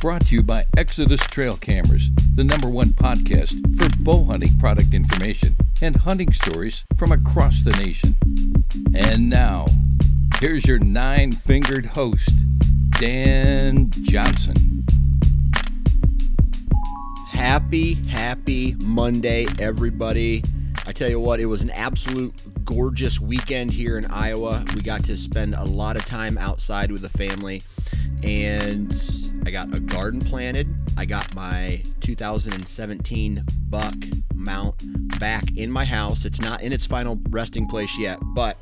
brought to you by Exodus Trail Cameras, the number one podcast for bow hunting product information and hunting stories from across the nation. And now, here's your nine fingered host, Dan Johnson. Happy, happy Monday, everybody. I tell you what, it was an absolute gorgeous weekend here in Iowa. We got to spend a lot of time outside with the family, and I got a garden planted. I got my 2017 buck mount back in my house. It's not in its final resting place yet, but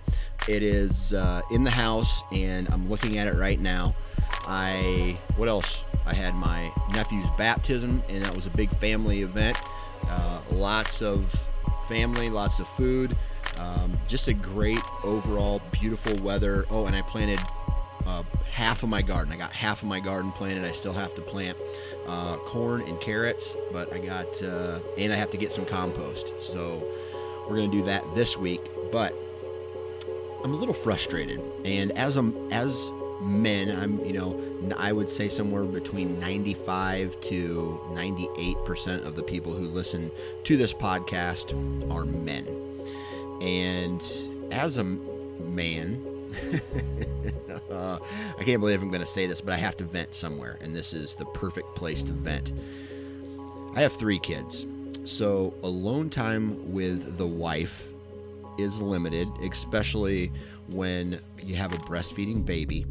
it is uh, in the house, and I'm looking at it right now. I what else? I had my nephew's baptism, and that was a big family event. Uh, lots of family, lots of food. Um, just a great overall beautiful weather. Oh, and I planted uh, half of my garden. I got half of my garden planted. I still have to plant uh, corn and carrots, but I got uh, and I have to get some compost. So we're gonna do that this week. But I'm a little frustrated, and as I'm as men, I'm you know I would say somewhere between 95 to 98 percent of the people who listen to this podcast are men. And as a man, uh, I can't believe I'm going to say this, but I have to vent somewhere, and this is the perfect place to vent. I have three kids, so alone time with the wife is limited, especially when you have a breastfeeding baby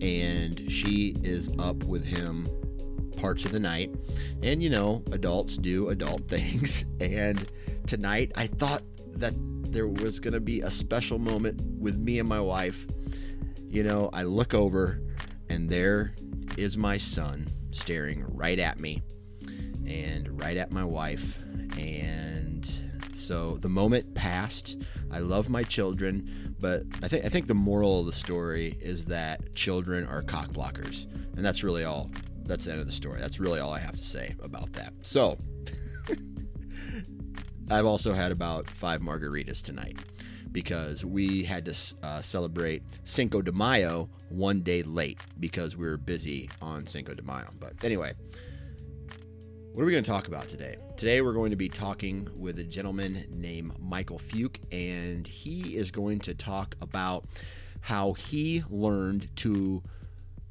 and she is up with him parts of the night. And you know, adults do adult things. And tonight I thought that there was going to be a special moment with me and my wife. You know, I look over and there is my son staring right at me and right at my wife. And so the moment passed. I love my children, but I think I think the moral of the story is that children are cock blockers. And that's really all that's the end of the story. That's really all I have to say about that. So, I've also had about five margaritas tonight because we had to uh, celebrate Cinco de Mayo one day late because we were busy on Cinco de Mayo. But anyway, what are we going to talk about today? Today, we're going to be talking with a gentleman named Michael Fuke, and he is going to talk about how he learned to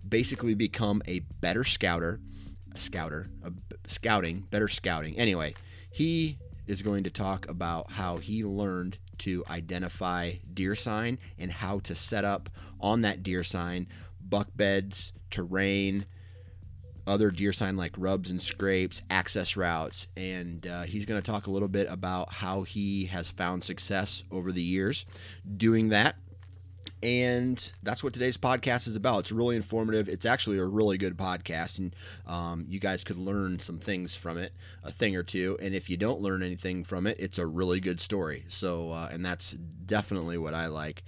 basically become a better scouter, a scouter, a scouting, better scouting. Anyway, he is going to talk about how he learned to identify deer sign and how to set up on that deer sign buck beds, terrain, other deer sign like rubs and scrapes, access routes, and uh, he's going to talk a little bit about how he has found success over the years doing that. And that's what today's podcast is about. It's really informative. It's actually a really good podcast, and um, you guys could learn some things from it, a thing or two. And if you don't learn anything from it, it's a really good story. So, uh, and that's definitely what I like.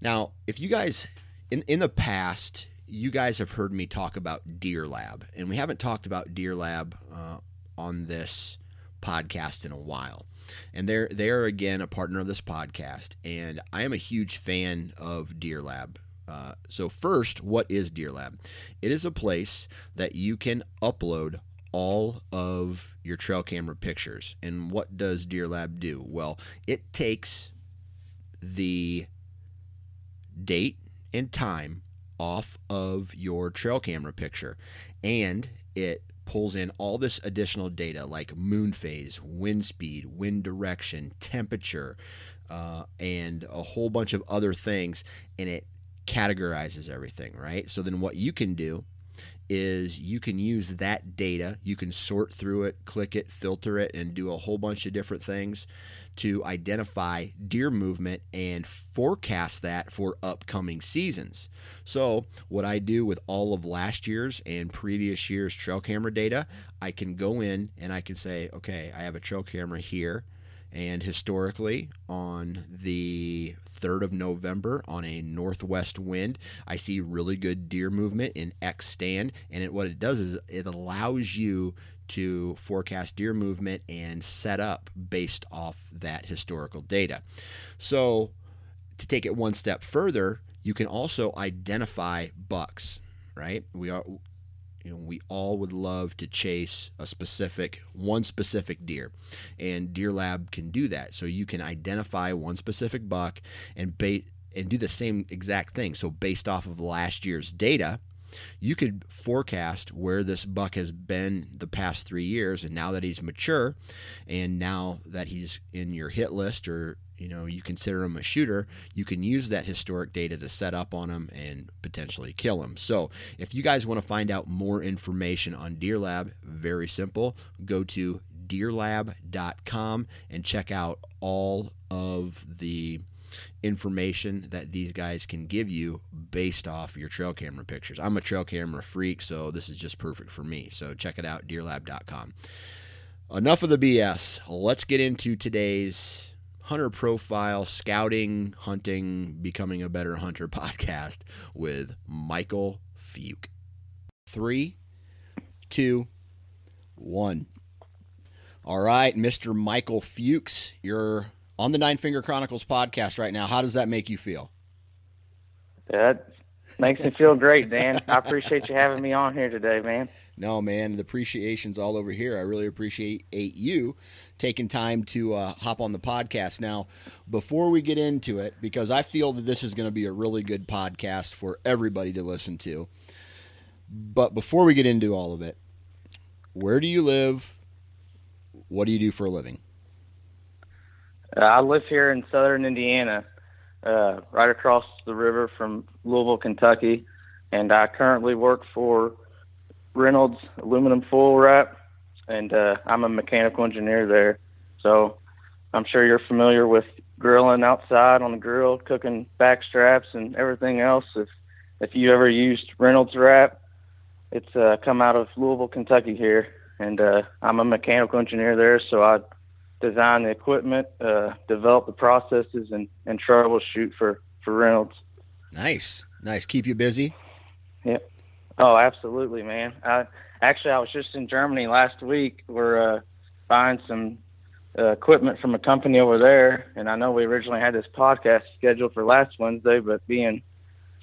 Now, if you guys in in the past, you guys have heard me talk about Deer Lab, and we haven't talked about Deer Lab uh, on this podcast in a while. and they're they're again a partner of this podcast, and I am a huge fan of Deer Lab. Uh, so first, what is Deer Lab? It is a place that you can upload all of your trail camera pictures. And what does Deer Lab do? Well, it takes the date and time off of your trail camera picture. And it pulls in all this additional data like moon phase, wind speed, wind direction, temperature, uh, and a whole bunch of other things, and it categorizes everything, right? So then what you can do is you can use that data, you can sort through it, click it, filter it, and do a whole bunch of different things to identify deer movement and forecast that for upcoming seasons. So, what I do with all of last year's and previous year's trail camera data, I can go in and I can say, okay, I have a trail camera here. And historically, on the 3rd of November, on a northwest wind, I see really good deer movement in X stand. And it, what it does is it allows you to forecast deer movement and set up based off that historical data. So, to take it one step further, you can also identify bucks, right? We are you know, we all would love to chase a specific one specific deer and deer lab can do that so you can identify one specific buck and bait and do the same exact thing so based off of last year's data you could forecast where this buck has been the past three years and now that he's mature and now that he's in your hit list or you know you consider him a shooter you can use that historic data to set up on him and potentially kill him. So if you guys want to find out more information on deer lab very simple. Go to deerlab.com and check out all of the information that these guys can give you based off your trail camera pictures. I'm a trail camera freak, so this is just perfect for me. So check it out, deerlab.com. Enough of the BS. Let's get into today's hunter profile, scouting, hunting, becoming a better hunter podcast with Michael Fuke. Three, two, one. All right, Mr. Michael Fuchs, you're on the Nine Finger Chronicles podcast right now. How does that make you feel? That makes me feel great, Dan. I appreciate you having me on here today, man. No, man, the appreciation's all over here. I really appreciate you taking time to uh, hop on the podcast. Now, before we get into it, because I feel that this is going to be a really good podcast for everybody to listen to. But before we get into all of it, where do you live? What do you do for a living? Uh, I live here in southern Indiana, uh, right across the river from Louisville, Kentucky, and I currently work for Reynolds Aluminum Foil Wrap, and uh, I'm a mechanical engineer there. So I'm sure you're familiar with grilling outside on the grill, cooking back straps and everything else. If if you ever used Reynolds wrap, it's uh, come out of Louisville, Kentucky here, and uh, I'm a mechanical engineer there. So I design the equipment, uh, develop the processes, and, and troubleshoot for, for Reynolds. Nice, nice. Keep you busy. Yep. Oh, absolutely, man. I actually I was just in Germany last week. We're uh, buying some uh, equipment from a company over there, and I know we originally had this podcast scheduled for last Wednesday, but being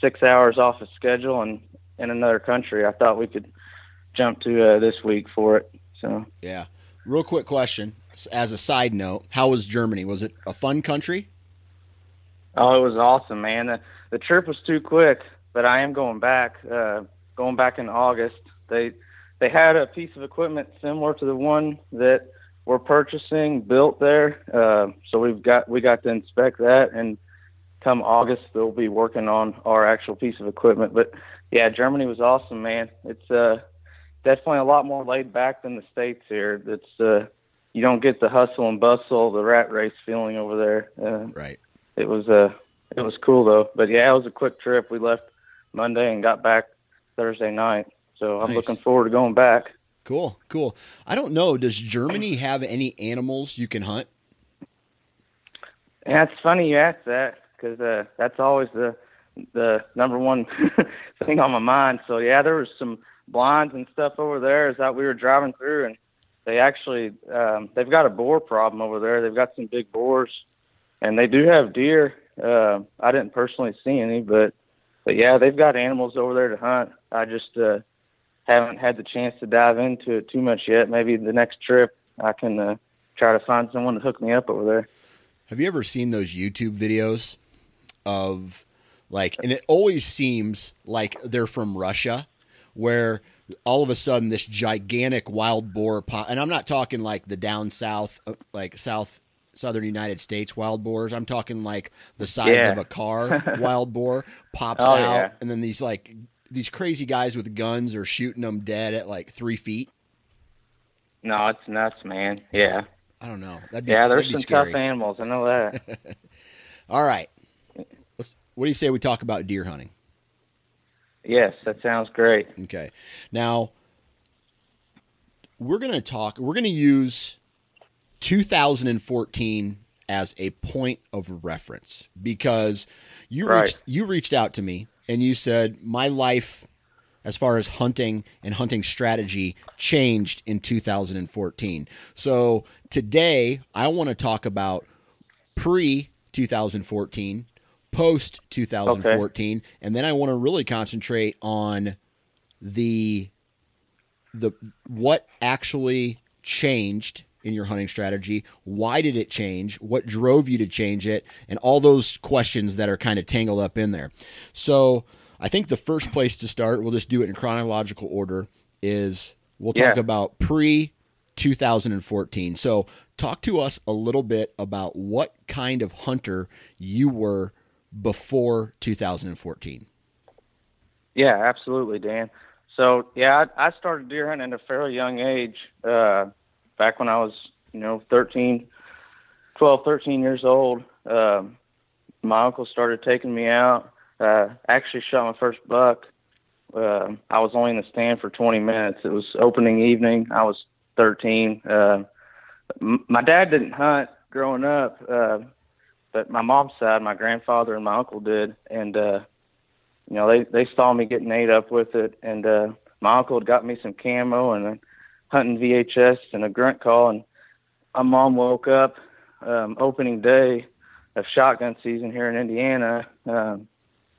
six hours off of schedule and in another country, I thought we could jump to uh, this week for it. So yeah. Real quick question: as a side note, how was Germany? Was it a fun country? Oh, it was awesome, man. The, the trip was too quick, but I am going back. Uh, going back in August. They they had a piece of equipment similar to the one that we're purchasing built there. Uh, so we've got we got to inspect that, and come August they'll be working on our actual piece of equipment. But yeah, Germany was awesome, man. It's uh, definitely a lot more laid back than the states here. It's uh, you don't get the hustle and bustle, the rat race feeling over there. Uh, right. It was uh, it was cool though. But yeah, it was a quick trip. We left Monday and got back Thursday night. So I'm nice. looking forward to going back. Cool, cool. I don't know. Does Germany have any animals you can hunt? Yeah, it's funny you ask that because uh, that's always the the number one thing on my mind. So yeah, there was some blinds and stuff over there as that we were driving through, and they actually um, they've got a boar problem over there. They've got some big boars, and they do have deer. Uh, I didn't personally see any, but but yeah, they've got animals over there to hunt. I just uh, haven't had the chance to dive into it too much yet. Maybe the next trip I can uh, try to find someone to hook me up over there. Have you ever seen those YouTube videos of like, and it always seems like they're from Russia, where all of a sudden this gigantic wild boar pop, and I'm not talking like the down south, uh, like south southern United States wild boars. I'm talking like the size Yeah. of a car wild boar pops Oh, out, yeah. and then these like these crazy guys with guns are shooting them dead at like three feet. No, it's nuts, man. Yeah, I don't know. That'd be, yeah. There's some scary. tough animals. I know that. All right. Let's, what do you say we talk about deer hunting? Yes, that sounds great. Okay. Now, we're going to talk, we're going to use 2014 as a point of reference because you Right. reached you reached out to me and you said my life as far as hunting and hunting strategy changed in 2014. So, today I want to talk about pre 2014, post 2014, and then I want to really concentrate on the the what actually changed in your hunting strategy, why did it change, what drove you to change it, and all those questions that are kind of tangled up in there. So, I think the first place to start, we'll just do it in chronological order, is we'll talk Yeah. about pre 2014. So, talk to us a little bit about what kind of hunter you were before 2014. Yeah, absolutely, Dan. So yeah, I, I started deer hunting at a fairly young age. Uh, back when I was, you know, 13, 12, 13 years old. Um, my uncle started taking me out. Uh, actually shot my first buck. Um I was only in the stand for 20 minutes. It was opening evening. I was 13. Uh, m- my dad didn't hunt growing up, uh, but my mom's side, my grandfather and my uncle did, and uh, you know, they they saw me getting ate up with it, and uh, my uncle had got me some camo and a hunting VHS and a grunt call, and my mom woke up um, opening day of shotgun season here in Indiana. Um,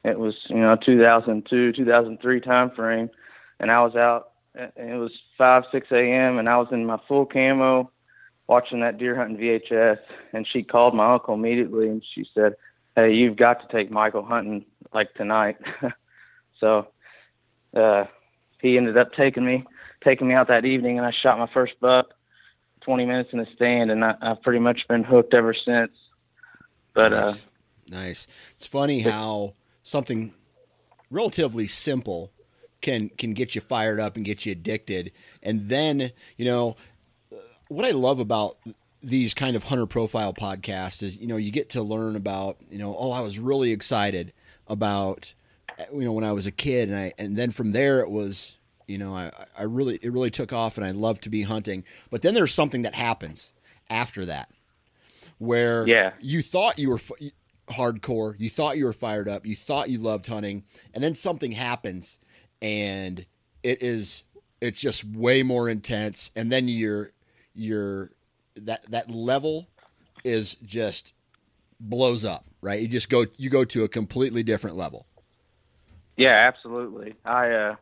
it was you know 2002 2003 time frame, and I was out. It was five six a.m. and I was in my full camo, watching that deer hunting VHS, and she called my uncle immediately, and she said, "Hey, you've got to take Michael hunting like tonight." so uh, he ended up taking me taking me out that evening, and I shot my first buck. 20 minutes in the stand, and I, I've pretty much been hooked ever since. But uh, nice. nice. It's funny how something relatively simple can can get you fired up and get you addicted, and then you know what I love about these kind of hunter profile podcasts is you know you get to learn about you know oh I was really excited about you know when I was a kid and I and then from there it was you know I I really it really took off and I love to be hunting but then there's something that happens after that where Yeah. you thought you were f- hardcore, you thought you were fired up, you thought you loved hunting, and then something happens and it is it's just way more intense and then you're you're that that level is just blows up, right? You just go you go to a completely different level. Yeah, absolutely. I, uh,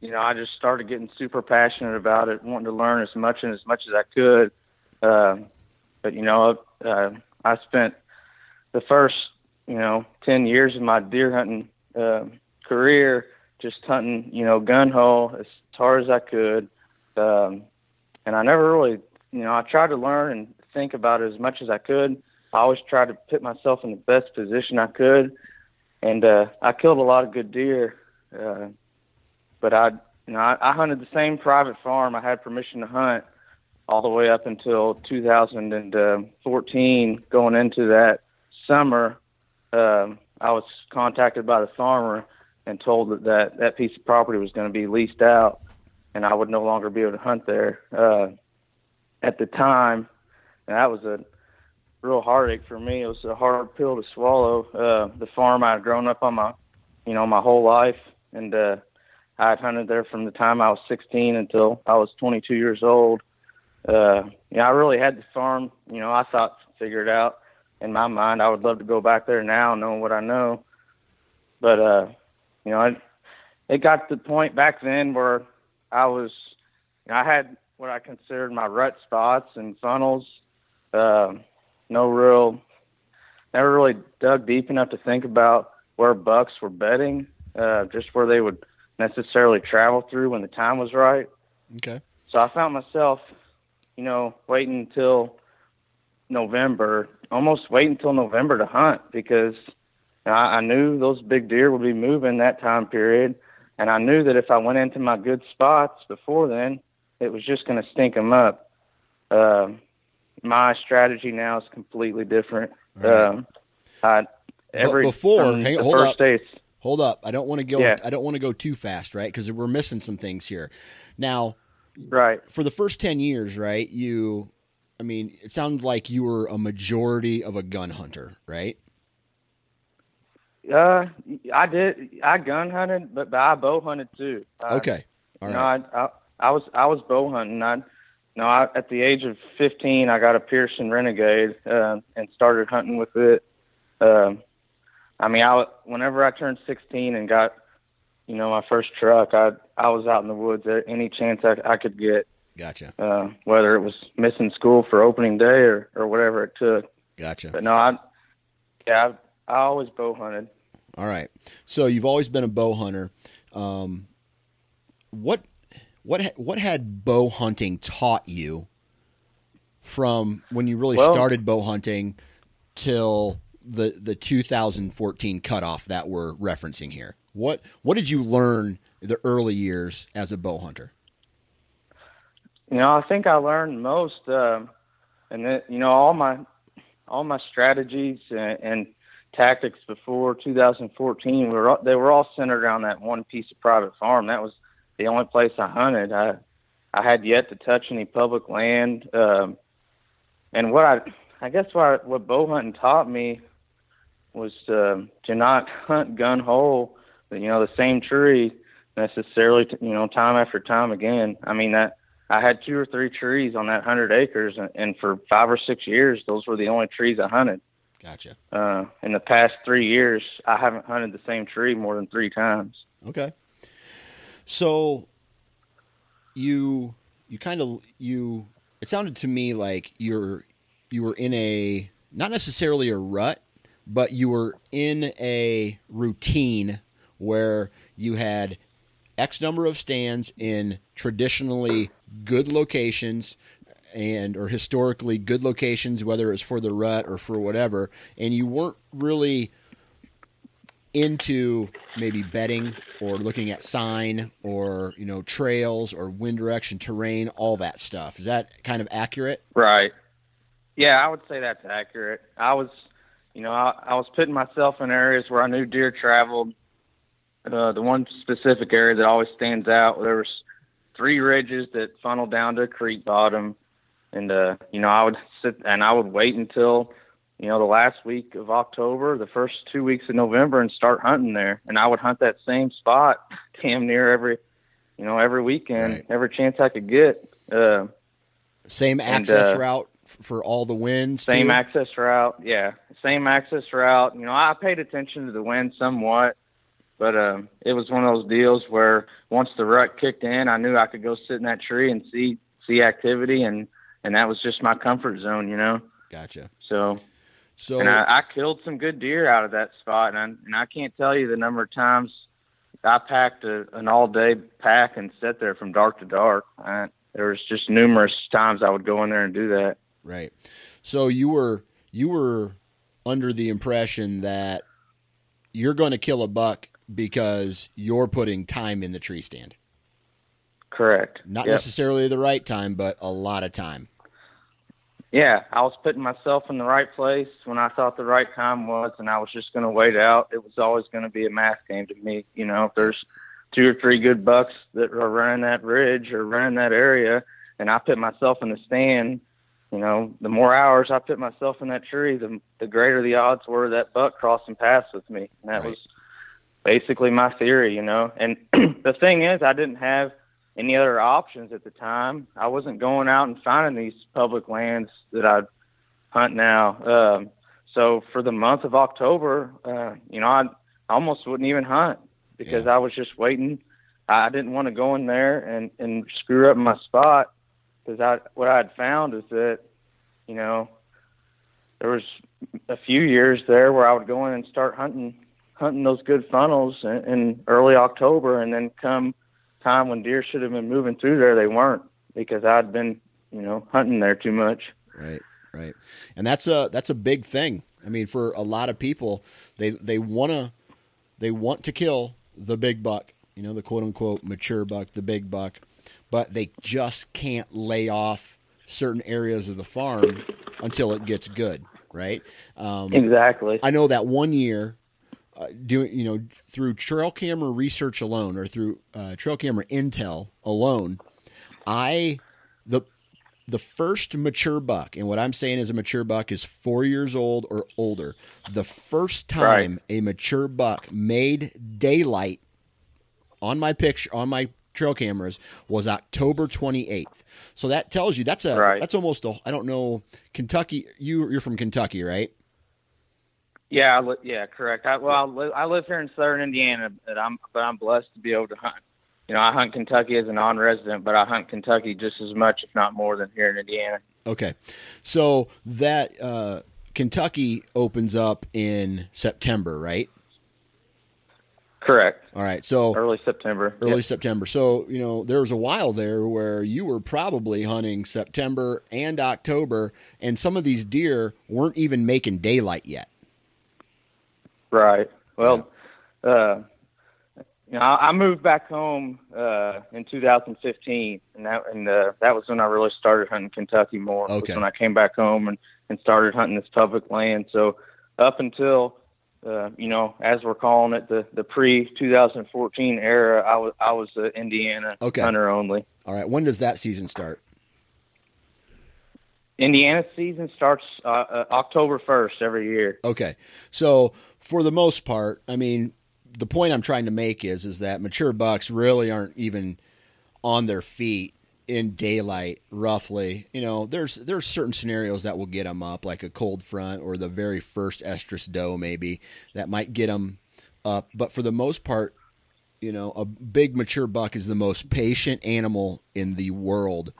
you know, I just started getting super passionate about it, wanting to learn as much and as much as I could. Um, but you know, uh, I spent the first, you know, ten years of my deer hunting uh, career just hunting, you know, gun hole as hard as I could. Um, and I never really, you know, I tried to learn and think about it as much as I could. I always tried to put myself in the best position I could and uh, I killed a lot of good deer. Uh, but I, you know, I, I hunted the same private farm I had permission to hunt all the way up until 2014. Going into that summer, um, I was contacted by the farmer and told that that, that piece of property was going to be leased out, and I would no longer be able to hunt there. Uh, at the time, and that was a real heartache for me. It was a hard pill to swallow. Uh, the farm I had grown up on my, you know, my whole life, and uh, I had hunted there from the time I was 16 until I was 22 years old. uh, know, I really had the farm, you know, I thought figured out in my mind. I would love to go back there now, knowing what I know. But uh, you know, it, it got to the point back then where I was, you know, I had what I considered my rut spots and funnels. Uh, no real, never really dug deep enough to think about where bucks were bedding, uh, just where they would necessarily travel through when the time was right. Okay. So I found myself, you know, waiting until November, almost waiting until November to hunt because I, I knew those big deer would be moving that time period, and I knew that if I went into my good spots before then, it was just going to stink them up. Uh, my strategy now is completely different. Right. Um, I, every but before, the hold first up, days, hold up. I don't want to go. Yeah. I don't want to go too fast, right? Because we're missing some things here. Now, right? for the first 10 years, right? You, I mean, it sounds like you were a majority of a gun hunter, right? Uh, I did. I gun hunted, but, but I bow hunted too. I, Okay. All you know, I, I I was I was bow hunting. I, know, I, at the age of 15, I got a Pearson Renegade uh, and started hunting with it. Um, I mean, I whenever I turned 16 and got, you know, my first truck, I I was out in the woods at any chance I, I could get, Gotcha. uh, whether it was missing school for opening day or or whatever it took. Gotcha. But no, I yeah, I, I always bow hunted. All right. So you've always been a bow hunter. Um, what what what had bow hunting taught you from when you really Well- started bow hunting till the the 2014 cutoff that we're referencing here? What what did you learn the early years as a bow hunter? You know, I think I learned most, um, and that you know all my all my strategies and, and tactics before 2014 were all- they were all centered around that one piece of private farm. That was the only place I hunted. I I had yet to touch any public land, um, and what I I guess what what bow hunting taught me was um to not hunt gun hole, you know, the same tree necessarily, t- you know, time after time again. I mean that I had two or three trees on that hundred acres, and, and for five or six years, those were the only trees I hunted. Gotcha. Uh, in the past three years, I haven't hunted the same tree more than three times. Okay. So you you kind of you it sounded to me like you're you were in a not necessarily a rut, but you were in a routine where you had X number of stands in traditionally good locations and or historically good locations, whether it's for the rut or for whatever, and you weren't really into maybe bedding or looking at sign or you know trails or wind direction terrain all that stuff is that kind of accurate Right. Yeah, I would say that's accurate. I was, you know, I, I was putting myself in areas where I knew deer traveled. Uh, the one specific area that always stands out, there was three ridges that funneled down to a creek bottom, and uh, you know, I would sit and I would wait until, you know, the last week of October, the first two weeks of November, and start hunting there. And I would hunt that same spot damn near every, you know, every weekend, Right. every chance I could get. Uh, same And, access uh, route for all the winds Same too? access route, yeah. Same access route. You know, I paid attention to the wind somewhat, but um, it was one of those deals where once the rut kicked in, I knew I could go sit in that tree and see see activity, and and that was just my comfort zone, you know. gotcha So, so and I, I killed some good deer out of that spot, and I, and I can't tell you the number of times I packed a, an all day pack and sat there from dark to dark. I, there was just numerous times I would go in there and do that. right so you were you were under the impression that you're going to kill a buck because you're putting time in the tree stand Correct. not Yep. necessarily the right time but a lot of time Yeah, I was putting myself in the right place when I thought the right time was, and I was just going to wait out. It was always going to be a math game to me. You know, if there's two or three good bucks that are running that ridge or running that area, and I put myself in the stand, you know, the more hours I put myself in that tree, the the greater the odds were that buck crossing paths with me. And that Right. was basically my theory, you know. And the thing is, I didn't have any other options at the time. I wasn't going out and finding these public lands that I'd hunt now. Um, so for the month of October, uh, you know, I almost wouldn't even hunt because Yeah. I was just waiting. I didn't want to go in there and and screw up my spot because I what I had found is that you know there was a few years there where I would go in and start hunting hunting those good funnels in, in early October, and then come time when deer should have been moving through there, they weren't because I'd been you know hunting there too much. Right, right, and that's a that's a big thing. I mean, for a lot of people, they they wanna they want to kill the big buck, you know, the quote unquote mature buck, the big buck, but they just can't lay off certain areas of the farm until it gets good, right? Um, Exactly. I know that one year, uh, doing you know through trail camera research alone, or through uh, trail camera intel alone, I the the first mature buck, and what I'm saying is a mature buck is four years old or older. The first time a mature buck made daylight on my picture on my trail cameras was October 28th. So that tells you that's a Right. that's almost a I don't know Kentucky. You you're from Kentucky, right? Yeah, I li- yeah, correct. I, well, I live, I live here in southern Indiana, but I'm but I'm blessed to be able to hunt. You know, I hunt Kentucky as a non-resident, but I hunt Kentucky just as much, if not more, than here in Indiana. Okay, so that uh, Kentucky opens up in September, right? Correct. All right, so Early September. early Yep. September. So you know there was a while there where you were probably hunting September and October, and some of these deer weren't even making daylight yet. Right. Well, uh, you know, I, I moved back home uh, in 2015, and that and uh, that was when I really started hunting Kentucky more. was Okay. when I came back home and and started hunting this public land. So up until uh, you know, as we're calling it, the the pre 2014 era, I was I was an Indiana Okay. hunter only. All right, when does that season start? Indiana season starts uh, uh, October 1st every year. Okay. So for the most part, I mean, the point I'm trying to make is is that mature bucks really aren't even on their feet in daylight roughly. You know, there's there's certain scenarios that will get them up like a cold front or the very first estrus doe maybe that might get them up, but for the most part, you know, a big mature buck is the most patient animal in the world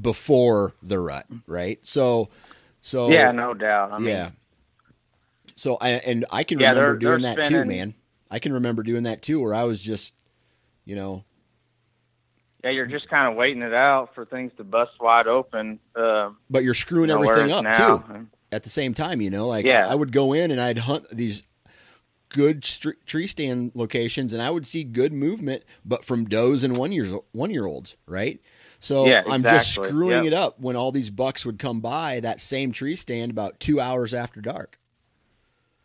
before the rut, right? So so yeah, no doubt. I mean, yeah. So I and I can Yeah, remember they're- doing they're that too, man. I can remember doing that too, where I was just, you know, yeah, you're just kind of waiting it out for things to bust wide open. Um, but you're screwing you know, everything up now, too at the same time. You know, like Yeah. I would go in and I'd hunt these good str- tree stand locations, and I would see good movement, but from does and one years one year olds, right? So Yeah, I'm just screwing Yep. it up when all these bucks would come by that same tree stand about two hours after dark.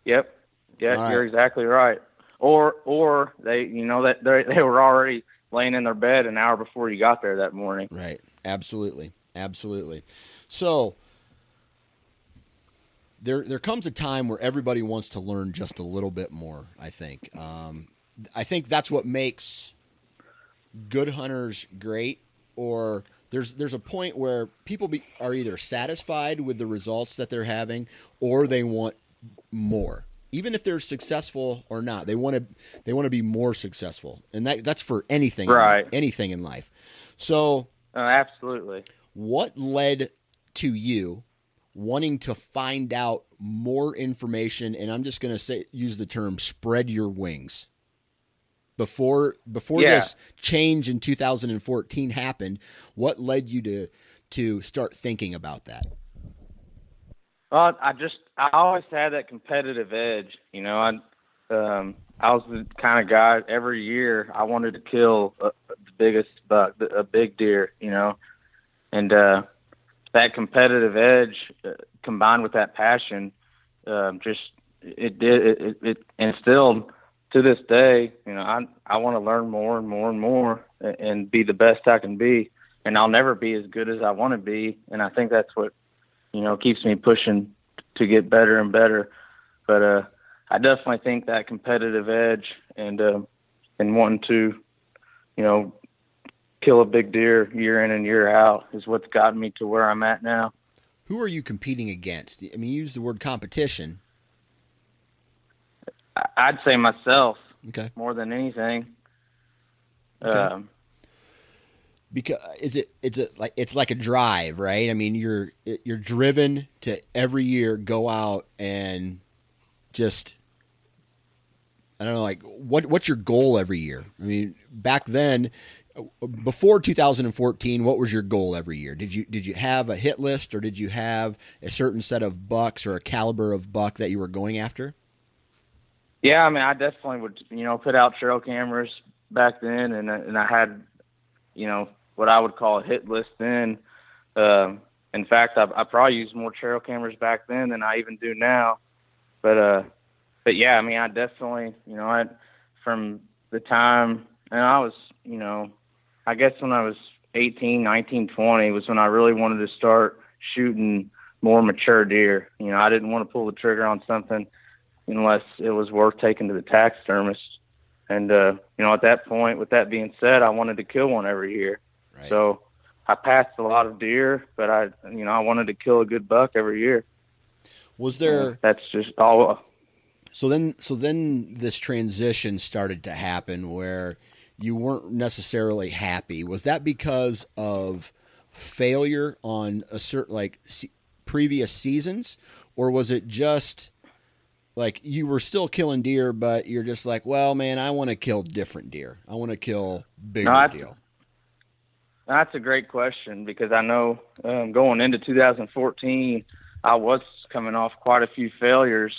Yep. Yeah, All you're right. exactly right. Or or they you know that they they were already laying in their bed an hour before you got there that morning. Right. Absolutely. Absolutely. So there there comes a time where everybody wants to learn just a little bit more, I think. Um, I think that's what makes good hunters great or there's there's a point where people be, are either satisfied with the results that they're having or they want more. Even if they're successful or not they want to they want to be more successful. And that that's for anything in- Right. anything in life. So Uh, absolutely. what led to you wanting to find out more information? And i'm just going to say use the term spread your wings before before Yeah. this change in 2014 happened what led you to to start thinking about that Well, I just I always had that competitive edge. You know, I um I was the kind of guy every year I wanted to kill a, the biggest buck, a big deer. You know, and uh, that competitive edge uh, combined with that passion, um, just it did it, it, it instilled to this day. You know, I I want to learn more and more and more and, and be the best I can be. And I'll never be as good as I want to be. And I think that's what you know, keeps me pushing to get better and better. But uh, I definitely think that competitive edge and uh, and wanting to, you know, kill a big deer year in and year out is what's gotten me to where I'm at now. Who are you competing against? I mean, you use the word competition. I'd say myself. Okay. More than anything. Okay. Um, because is it it's a like it's like a drive, right? I mean, you're you're driven to every year go out and just I don't know, like what what's your goal every year? I mean, back then, before 2014, what was your goal every year? Did you did you have a hit list, or did you have a certain set of bucks or a caliber of buck that you were going after? Yeah, I mean, I definitely would, you know, put out trail cameras back then, and and I had, you know, what I would call a hit list then. Um, in fact, I, I probably used more trail cameras back then than I even do now. But uh, but yeah, I mean, I definitely, you know, I from the time, and I was, you know, I guess when I was 18, 19, 20 was when I really wanted to start shooting more mature deer. You know, I didn't want to pull the trigger on something unless it was worth taking to the taxidermist. And uh, you know, at that point, with that being said, I wanted to kill one every year. Right. So I passed a lot of deer, but I, you know, I wanted to kill a good buck every year. Was there? That's just all. So then, so then this transition started to happen where you weren't necessarily happy. Was that because of failure on a certain like se- previous seasons, or was it just like you were still killing deer, but you're just like, well, man, I want to kill different deer. I want to kill bigger No, deal. That's a great question because I know um, going into 2014, I was coming off quite a few failures,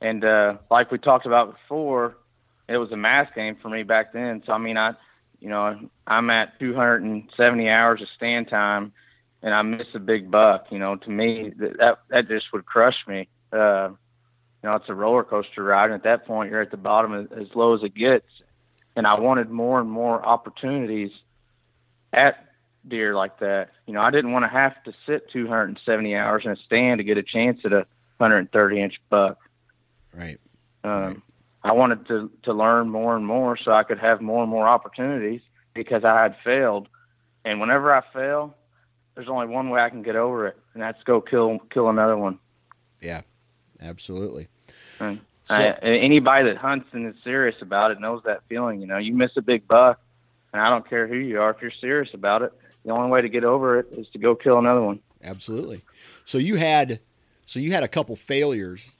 and uh, like we talked about before, it was a mass game for me back then. So I mean, I, you know, I'm at 270 hours of stand time, and I miss a big buck. You know, to me, that that, that just would crush me. Uh, you know, it's a roller coaster ride, and at that point, you're at the bottom as, low as it gets. And I wanted more and more opportunities at deer like that. You know, I didn't want to have to sit 270 hours in a stand to get a chance at a 130 inch buck. Right. Um, Right. I wanted to to learn more and more so I could have more and more opportunities because I had failed. And whenever I fail, there's only one way I can get over it, and that's go kill kill another one. Yeah. Absolutely. And So- I, anybody that hunts and is serious about it knows that feeling. You know, you miss a big buck, and I don't care who you are. If you're serious about it, the only way to get over it is to go kill another one. Absolutely. So you had so you had a couple failures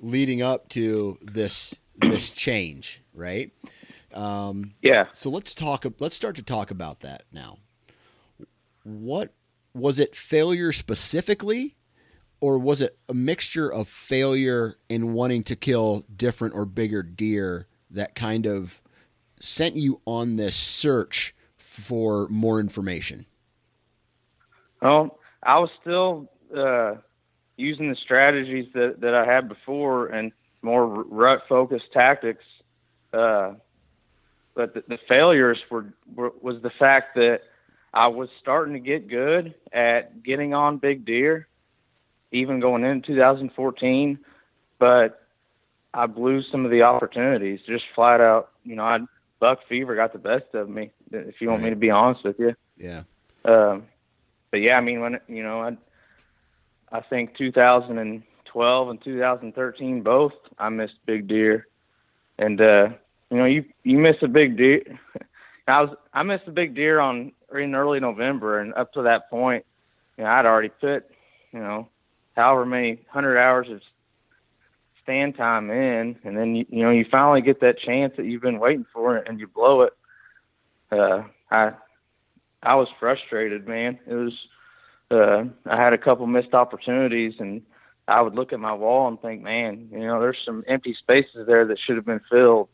leading up to this this change, right? Um, Yeah. so let's talk. Let's start to talk about that now. What was it? Failure specifically, or was it a mixture of failure and wanting to kill different or bigger deer that kind of sent you on this search for more information? Well, I was still uh, using the strategies that, that I had before and more rut focused tactics. Uh, but the, the failures were, were was the fact that I was starting to get good at getting on big deer, even going into 2014. But I blew some of the opportunities, just flat out. You know, I buck fever got the best of me. If you want me to be honest with you. Yeah. Um, but yeah, I mean, when you know, I, I think 2012 and 2013 both, I missed big deer, and uh, you know, you you miss a big deer. I was I missed a big deer on in early November, and up to that point, you know, I'd already put, you know, however many hundred hours of stand time in, and then you, you know, you finally get that chance that you've been waiting for, and you blow it. Uh, I I was frustrated, man. It was uh I had a couple missed opportunities and I would look at my wall and think, man, you know, there's some empty spaces there that should have been filled.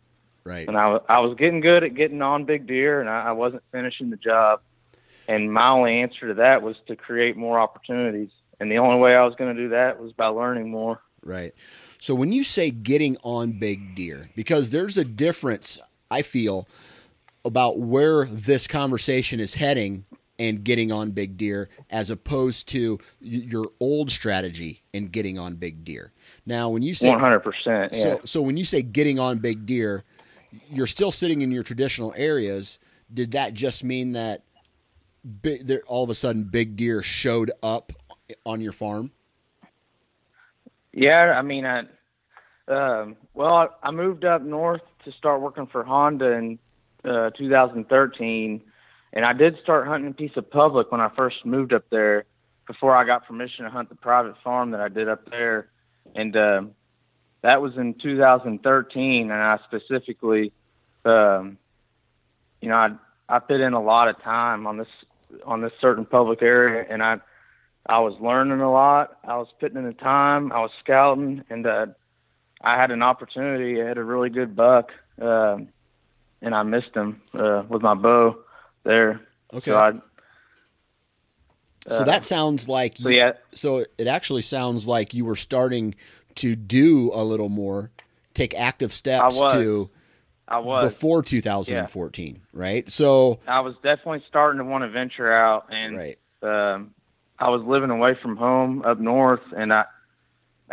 Right. And I, wa- I was getting good at getting on big deer and I, I wasn't finishing the job. And my only answer to that was to create more opportunities. And the only way I was going to do that was by learning more. Right. So when you say getting on big deer, because there's a difference, I feel, about where this conversation is heading and getting on big deer as opposed to your old strategy and getting on big deer. Now, when you say 100%. Yeah. so, so when you say getting on big deer, you're still sitting in your traditional areas. did that just mean that big, there, all of a sudden big deer showed up on your farm? Yeah, I mean, I, um, well, I moved up north to start working for Honda in uh, 2013, and I did start hunting a piece of public when I first moved up there. Before I got permission to hunt the private farm that I did up there, and uh, that was in 2013, and I specifically, um, you know, I I put in a lot of time on this on this certain public area, and I I was learning a lot. I was putting in the time. I was scouting, and uh, I had an opportunity. I had a really good buck, uh, and I missed him uh, with my bow there. Okay. So, I, so that sounds like so yeah, so it actually sounds like you were starting to do a little more, take active steps to I was. before 2014, right? So I was definitely starting to want to venture out, and right, um, I was living away from home up north, and I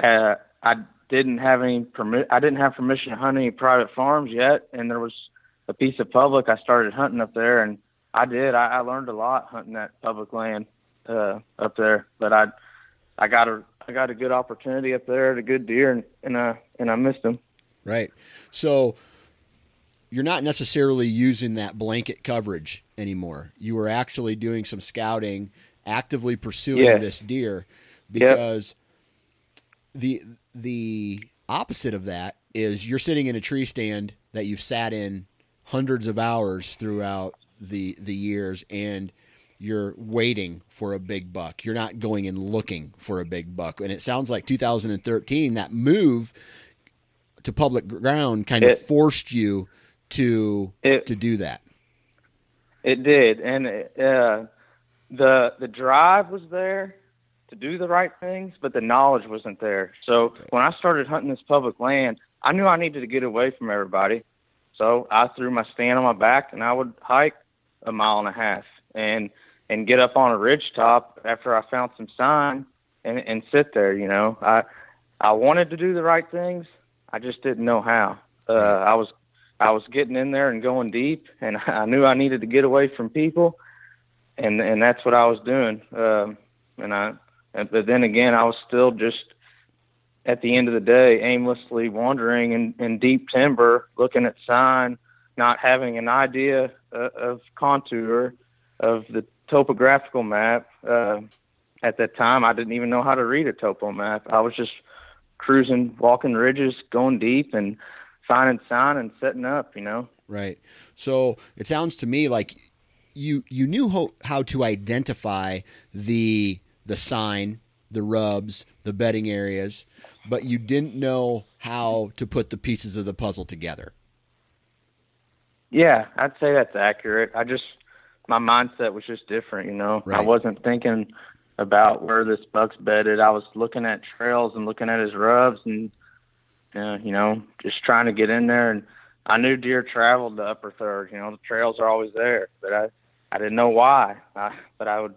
uh, I didn't have any permit. I didn't have permission to hunt any private farms yet, and there was a piece of public. I started hunting up there, and I did. I, I learned a lot hunting that public land uh, up there. But I I got a I got a good opportunity up there at a good deer, and and uh, and I missed them. right. So you're not necessarily using that blanket coverage anymore. You were actually doing some scouting, actively pursuing Yeah. this deer because the the opposite of that is you're sitting in a tree stand that you've sat in hundreds of hours throughout the the years and you're waiting for a big buck. You're not going and looking for a big buck. And it sounds like 2013 that move to public ground kind of It- forced you to It- to do that. It did, and uh, the the drive was there to do the right things, but the knowledge wasn't there. So when I started hunting this public land, I knew I needed to get away from everybody. So I threw my stand on my back, and I would hike a mile and a half, and and get up on a ridge top after I found some sign, and and sit there. You know, I I wanted to do the right things, I just didn't know how. Uh, I was I was getting in there and going deep, and I knew I needed to get away from people, and and that's what I was doing. Um, and I, but then again, I was still just at the end of the day aimlessly wandering in, in deep timber, looking at sign, not having an idea uh, of contour of the topographical map. Uh, at that time, I didn't even know how to read a topo map. I was just cruising, walking ridges, going deep, and finding sign and setting up. You know. Right. So it sounds to me like you you knew how, how to identify the the sign, the rubs, the bedding areas, but you didn't know how to put the pieces of the puzzle together. Yeah, I'd say that's accurate. I just my mindset was just different, you know. I wasn't thinking about where this buck's bedded. I was looking at trails and looking at his rubs and uh, you know, just trying to get in there and I knew deer traveled the upper third, you know, the trails are always there, but I I didn't know why. I, but I would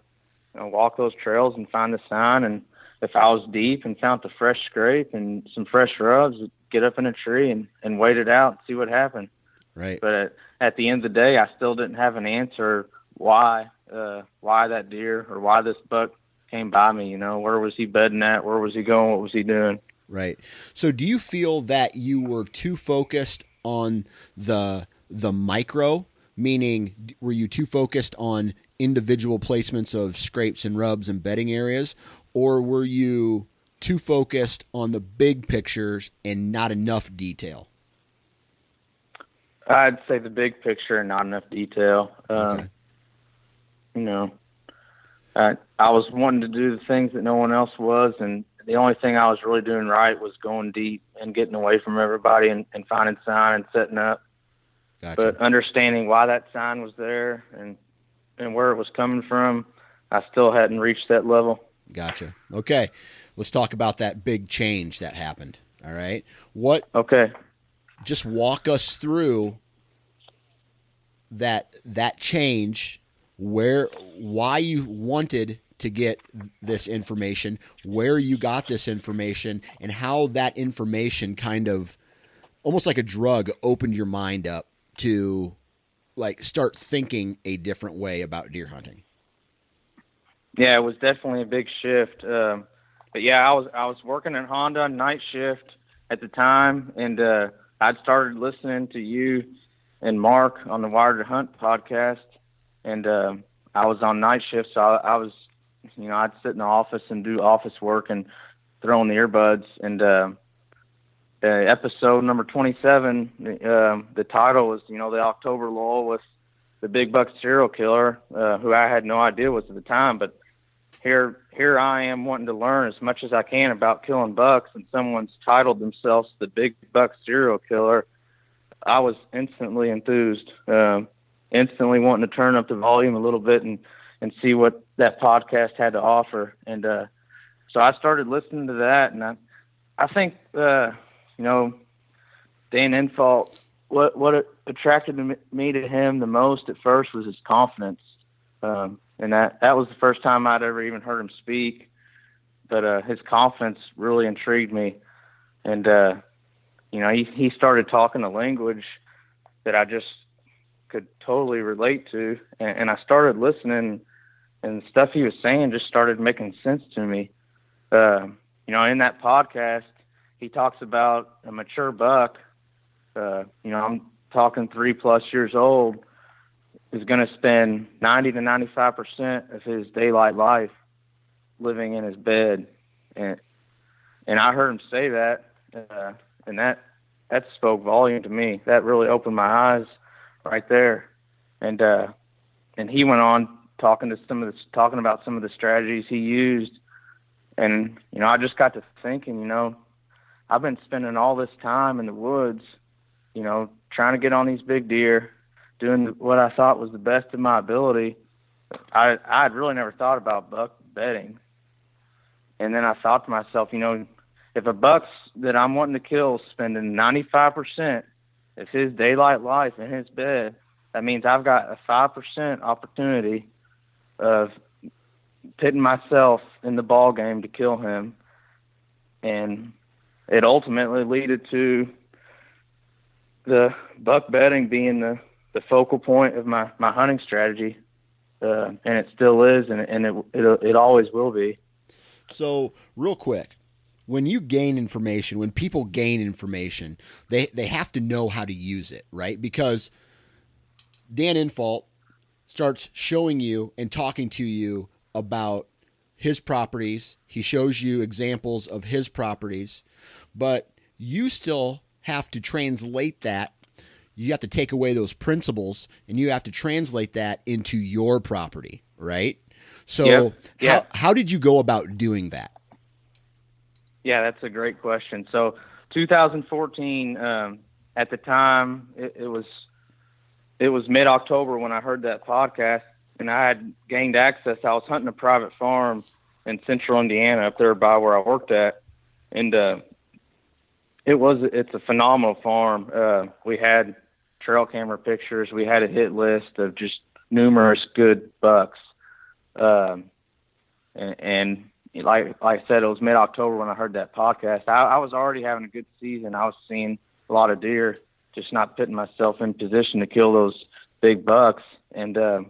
you know, walk those trails and find the sign and if I was deep and found the fresh scrape and some fresh rubs, get up in a tree and, and wait it out and see what happened Right. but at, at the end of the day, I still didn't have an answer why uh, why that deer or why this buck came by me. You know, where was he bedding at? Where was he going? What was he doing? Right. So do you feel that you were too focused on the the micro, meaning were you too focused on individual placements of scrapes and rubs and bedding areas or were you too focused on the big pictures and not enough detail? I'd say the big picture and not enough detail. Um, Okay. You know, I I was wanting to do the things that no one else was, and the only thing I was really doing right was going deep and getting away from everybody and, and finding sign and setting up. Gotcha. but understanding why that sign was there and and where it was coming from, I still hadn't reached that level. Gotcha. Okay. Let's talk about that big change that happened. All right. What Okay. just walk us through that that change where why you wanted to get this information where you got this information and how that information kind of almost like a drug opened your mind up to like start thinking a different way about deer hunting? Yeah, it was definitely a big shift. Um, but yeah, I was I was working at Honda night shift at the time, and uh, I'd started listening to you and Mark on the Wired to Hunt podcast, and uh, I was on night shift, so I, I was, you know, I'd sit in the office and do office work and throw in the earbuds. And uh, uh, episode number 27, uh, the title was, you know, the October lull with the big buck serial killer, uh, who I had no idea was at the time, but here here I am wanting to learn as much as I can about killing bucks, and someone's titled themselves the Big Buck Serial Killer. I was instantly enthused, um, instantly wanting to turn up the volume a little bit and and see what that podcast had to offer. And uh, so I started listening to that, and I I think uh, you know Dan Infalt. What what attracted me to him the most at first was his confidence. Um, and that that was the first time I'd ever even heard him speak. But uh, his confidence really intrigued me, and uh, you know he he started talking a language that I just could totally relate to, and, and I started listening, and stuff he was saying just started making sense to me. Uh, you know, in that podcast, he talks about a mature buck. Uh, you know, I'm talking three plus years old is going to spend 90 to 95 percent of his daylight life living in his bed, and and I heard him say that, uh, and that that spoke volume to me. That really opened my eyes right there, and uh, and he went on talking to some of the talking about some of the strategies he used, and you know I just got to thinking, you know, I've been spending all this time in the woods, you know, trying to get on these big deer doing what I thought was the best of my ability. I I had really never thought about buck bedding, and then I thought to myself, you know, if a buck's that I'm wanting to kill is spending 95% of his daylight life in his bed, that means I've got a five percent opportunity of pitting myself in the ball game to kill him, and it ultimately led to the buck bedding being the the focal point of my my hunting strategy, uh, and it still is, and and it, it it always will be. So, real quick, when you gain information, when people gain information, they they have to know how to use it, right? Because Dan Infalt starts showing you and talking to you about his properties. He shows you examples of his properties, but you still have to translate that you have to take away those principles and you have to translate that into your property, right? So. Yep. how how did you go about doing that? Yeah, that's a great question. So, 2014, um, at the time, it, it was it was mid October when I heard that podcast, and I had gained access. I was hunting a private farm in central Indiana, up there by where I worked at, and uh, it was it's a phenomenal farm. Uh, we had trail camera pictures. We had a hit list of just numerous good bucks. Um, and, and like like I said, it was mid October when I heard that podcast. I, I was already having a good season. I was seeing a lot of deer, just not putting myself in position to kill those big bucks. And uh,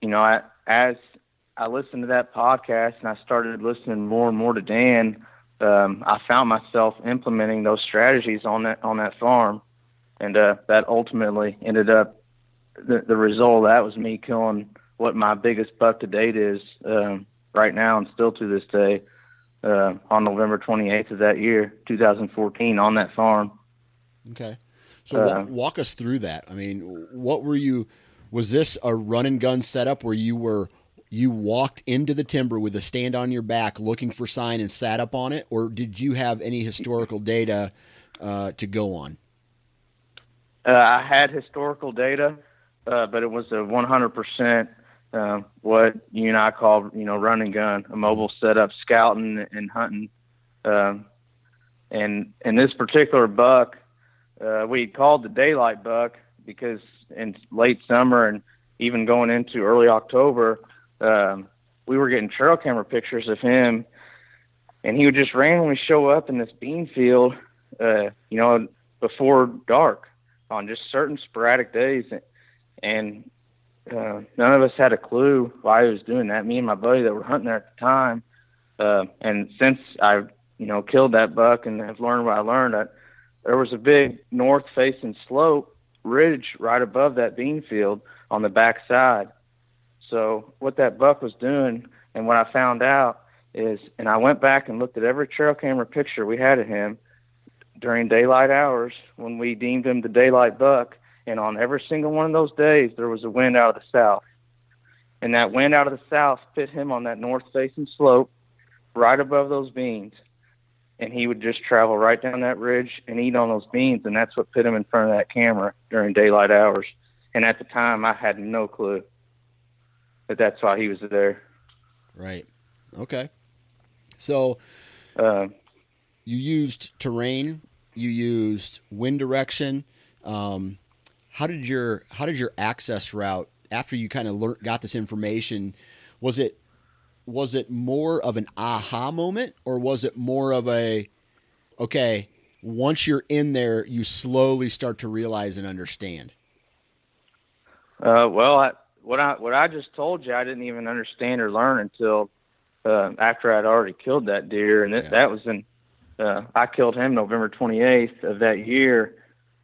you know, I, as I listened to that podcast and I started listening more and more to Dan, um, I found myself implementing those strategies on that on that farm and uh, that ultimately ended up the, the result of that was me killing what my biggest buck to date is um, right now and still to this day uh, on November 28th of that year, 2014, on that farm. Okay, so uh, walk us through that. I mean, what were you? Was this a run and gun setup where you were you walked into the timber with a stand on your back looking for sign and sat up on it, or did you have any historical data uh, to go on? Uh, I had historical data, uh, but it was a 100% uh, what you and I call, you know, running gun, a mobile setup, scouting and hunting. Um, and in this particular buck, uh, we called the daylight buck because in late summer and even going into early October, um, we were getting trail camera pictures of him, and he would just randomly show up in this bean field, uh, you know, before dark on just certain sporadic days. and uh, none of us had a clue why he was doing that. Me and my buddy that were hunting there at the time, uh, and since I, you know, killed that buck and have learned what I learned, I, there was a big north-facing slope ridge right above that bean field on the back side. So what that buck was doing, and what I found out is, and I went back and looked at every trail camera picture we had of him during daylight hours when we deemed him the daylight buck, and on every single one of those days there was a wind out of the south. And that wind out of the south fit him on that north facing slope right above those beans. And he would just travel right down that ridge and eat on those beans and that's what put him in front of that camera during daylight hours. And at the time I had no clue that that's why he was there. Right. Okay. So uh, you used terrain, you used wind direction. Um, how did your how did your access route after you kind of learned got this information? Was it was it more of an aha moment or was it more of a okay once you're in there you slowly start to realize and understand uh, well I, what i what i just told you i didn't even understand or learn until uh, after i'd already killed that deer and it, Yeah. that was in uh, i killed him november 28th of that year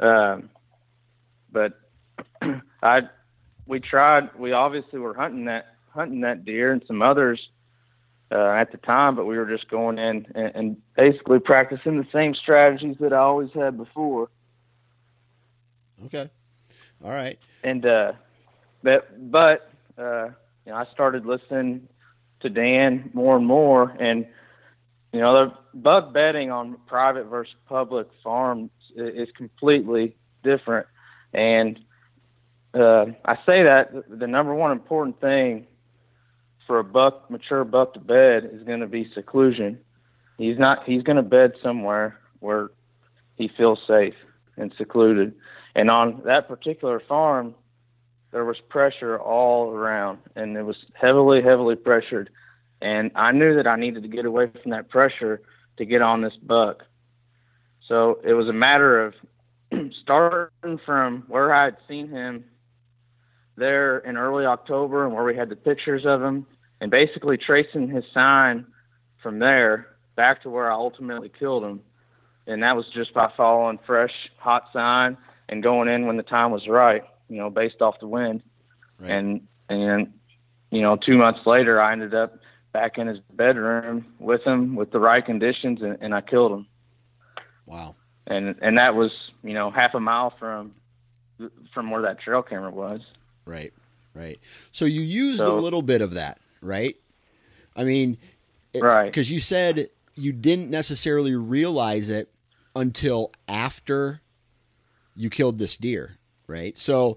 um, but i we tried we obviously were hunting that hunting that deer and some others uh, at the time, but we were just going in and, and basically practicing the same strategies that I always had before. okay all right And uh, but but uh, you know, I started listening to Dan more and more, and you know, the buck bedding on private versus public farms is completely different. And uh, I say that the number one important thing for a buck, mature buck to bed is going to be seclusion. He's not. He's going to bed somewhere where he feels safe and secluded. And on that particular farm, there was pressure all around, and it was heavily, heavily pressured. And I knew that I needed to get away from that pressure to get on this buck. So it was a matter of starting from where I had seen him there in early October and where we had the pictures of him, and basically tracing his sign from there back to where I ultimately killed him. And that was just by following fresh, hot sign and going in when the time was right, you know, based off the wind. right And and you know, two months later, I ended up back in his bedroom with him with the right conditions, and, and I killed him. wow And and that was you know half a mile from from where that trail camera was. Right, right. So you used a little bit of that, right? I mean, Right. Because you said you didn't necessarily realize it until after you killed this deer, right? So,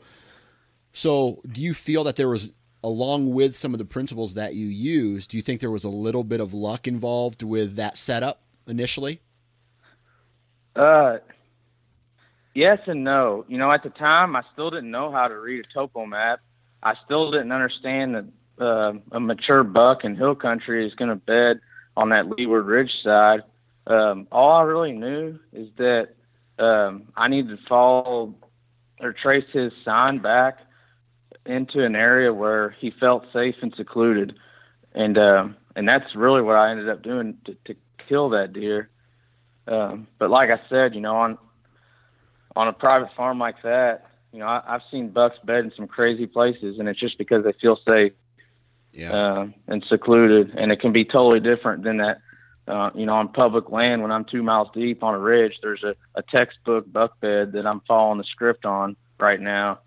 so do you feel that there was, along with some of the principles that you used, do you think there was a little bit of luck involved with that setup initially? Uh, yes and no. You know, at the time, I still didn't know how to read a topo map. I still didn't understand that uh, a mature buck in hill country is going to bed on that leeward ridge side. Um, all I really knew is that um, I needed to follow or trace his sign back into an area where he felt safe and secluded, and um, and that's really what I ended up doing to, to kill that deer. Um, but like I said, you know, on on a private farm like that, you know, I, I've seen bucks bed in some crazy places, and it's just because they feel safe Yeah. uh, and secluded, and it can be totally different than that. Uh, you know, on public land, when I'm two miles deep on a ridge, there's a, a textbook buck bed that I'm following the script on right now,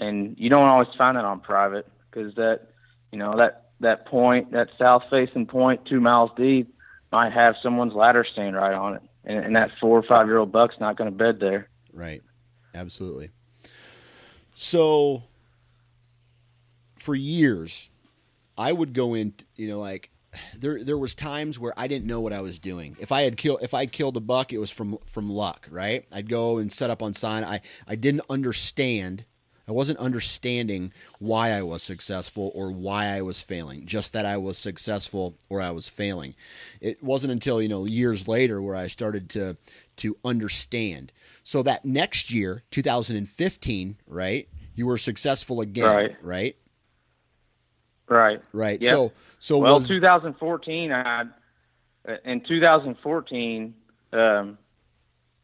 and you don't always find that on private because that, you know, that that point, that south-facing point, two miles deep, might have someone's ladder stand right on it, and, and that four or five-year-old buck's not going to bed there. Right. Absolutely. So for years I would go in, you know, like there there was times where I didn't know what I was doing. If I had killed if I killed a buck, it was from from luck, right? I'd go and set up on sign. I I didn't understand. I wasn't understanding why I was successful or why I was failing, just that I was successful or I was failing. It wasn't until, you know, years later where I started to to understand. So that next year, 2015, right? you were successful again, Right. right? Right. Right. Yep. So so Well, was 2014, I in 2014, um,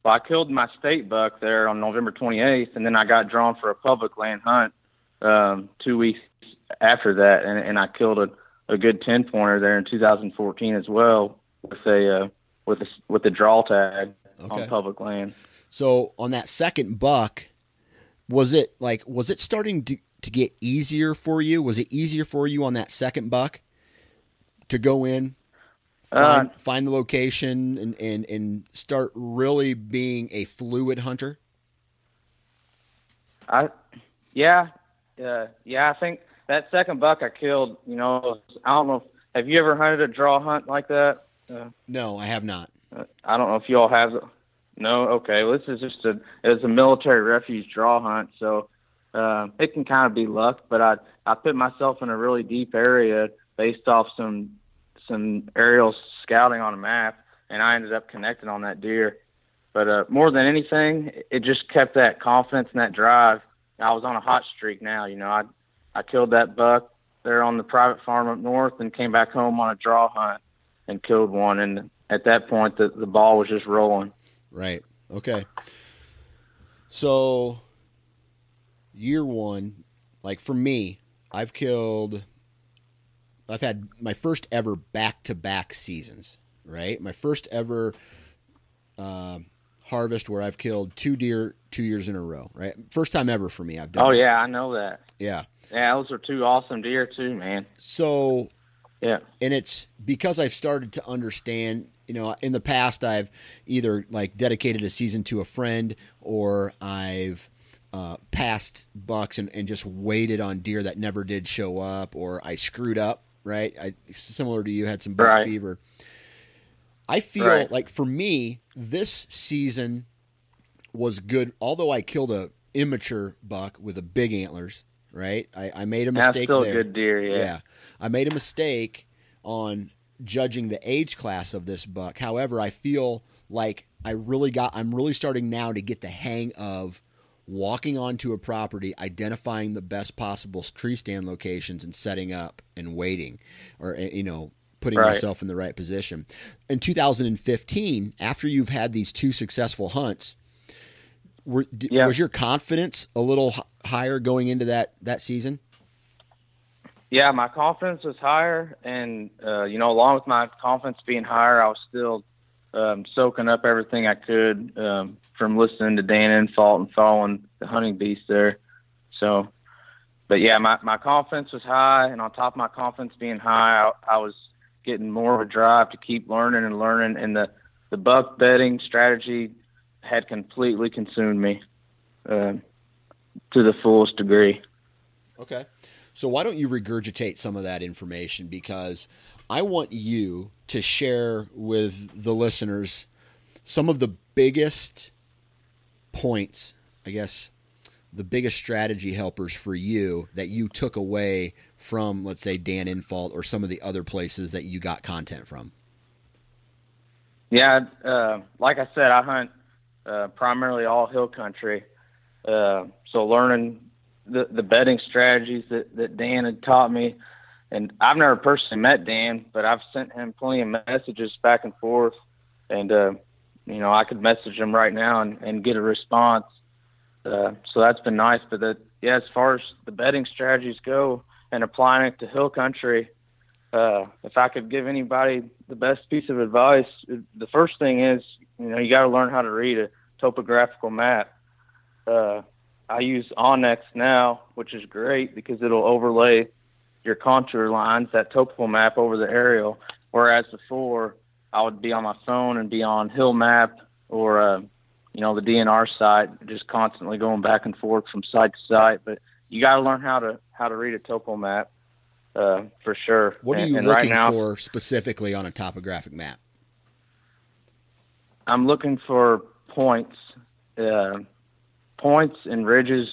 well, I killed my state buck there on November 28th, and then I got drawn for a public land hunt um, two weeks after that, and, and I killed a, a good 10 pointer there in 2014 as well with a uh, with a with a draw tag Okay. on public land. so on that second buck, was it like was it starting to to get easier for you? Was it easier for you on that second buck to go in, find, Uh, find the location, and, and and start really being a fluid hunter? I, yeah, uh, yeah. I think that second buck I killed. You know, I don't know. If, have you ever hunted a draw hunt like that? Uh, No, I have not. uh, I don't know if you all have. No, okay. Well, this is just a it's a military refuge draw hunt, so uh, it can kind of be luck. But I I put myself in a really deep area based off some some aerial scouting on a map, and I ended up connecting on that deer. But uh, more than anything, it just kept that confidence and that drive. I was on a hot streak now. You know, I I killed that buck there on the private farm up north, and came back home on a draw hunt and killed one. And at that point, the the ball was just rolling. Right. Okay. So, year one, like for me, I've killed, I've had my first ever back to back seasons, right? My first ever uh, harvest where I've killed two deer two years in a row, right? First time ever for me. I've done Oh that. yeah, I know that. Yeah. Yeah, those are two awesome deer too, man. So, Yeah. and it's because I've started to understand. You know, in the past, I've either like dedicated a season to a friend, or I've uh, passed bucks and, and just waited on deer that never did show up, or I screwed up. Right, I similar to you had some buck Right. fever. I feel Right. like for me, this season was good. Although I killed a immature buck with a big antlers, right? I, I made a mistake. That's still there. a good deer, yeah. Yeah. I made a mistake on judging the age class of this buck. However, I feel like I really got I'm really starting now to get the hang of walking onto a property, identifying the best possible tree stand locations and setting up and waiting or eh, you know, putting Right. myself in the right position. In 2015, after you've had these two successful hunts, were, Yeah. was your confidence a little higher going into that that season? Yeah, my confidence was higher, and uh, you know, along with my confidence being higher, I was still um, soaking up everything I could um, from listening to Dan Infalt and following the hunting beast there. So, but yeah, my my confidence was high, and on top of my confidence being high, I, I was getting more of a drive to keep learning and learning, and the the buck bedding strategy had completely consumed me uh, to the fullest degree. Okay. So why don't you regurgitate some of that information because I want you to share with the listeners some of the biggest points, I guess, the biggest strategy helpers for you that you took away from, let's say, Dan Infalt or some of the other places that you got content from. Yeah, uh, like I said, I hunt uh, primarily all hill country. Uh, so learning the the bedding strategies that that Dan had taught me, and I've never personally met Dan, but I've sent him plenty of messages back and forth, and uh, you know I could message him right now and, and get a response. Uh, so that's been nice. But that yeah, as far as the bedding strategies go and applying it to hill country, uh, if I could give anybody the best piece of advice, the first thing is, you know, you got to learn how to read a topographical map. Uh, I use onX now, which is great because it'll overlay your contour lines, that topo map over the aerial. Whereas before, I would be on my phone and be on Hill Map or, uh, you know, the DNR site, just constantly going back and forth from site to site. But you got to learn how to how to read a topo map uh, for sure. What are you and right looking now, for specifically on a topographic map? I'm looking for points, uh, points and ridges,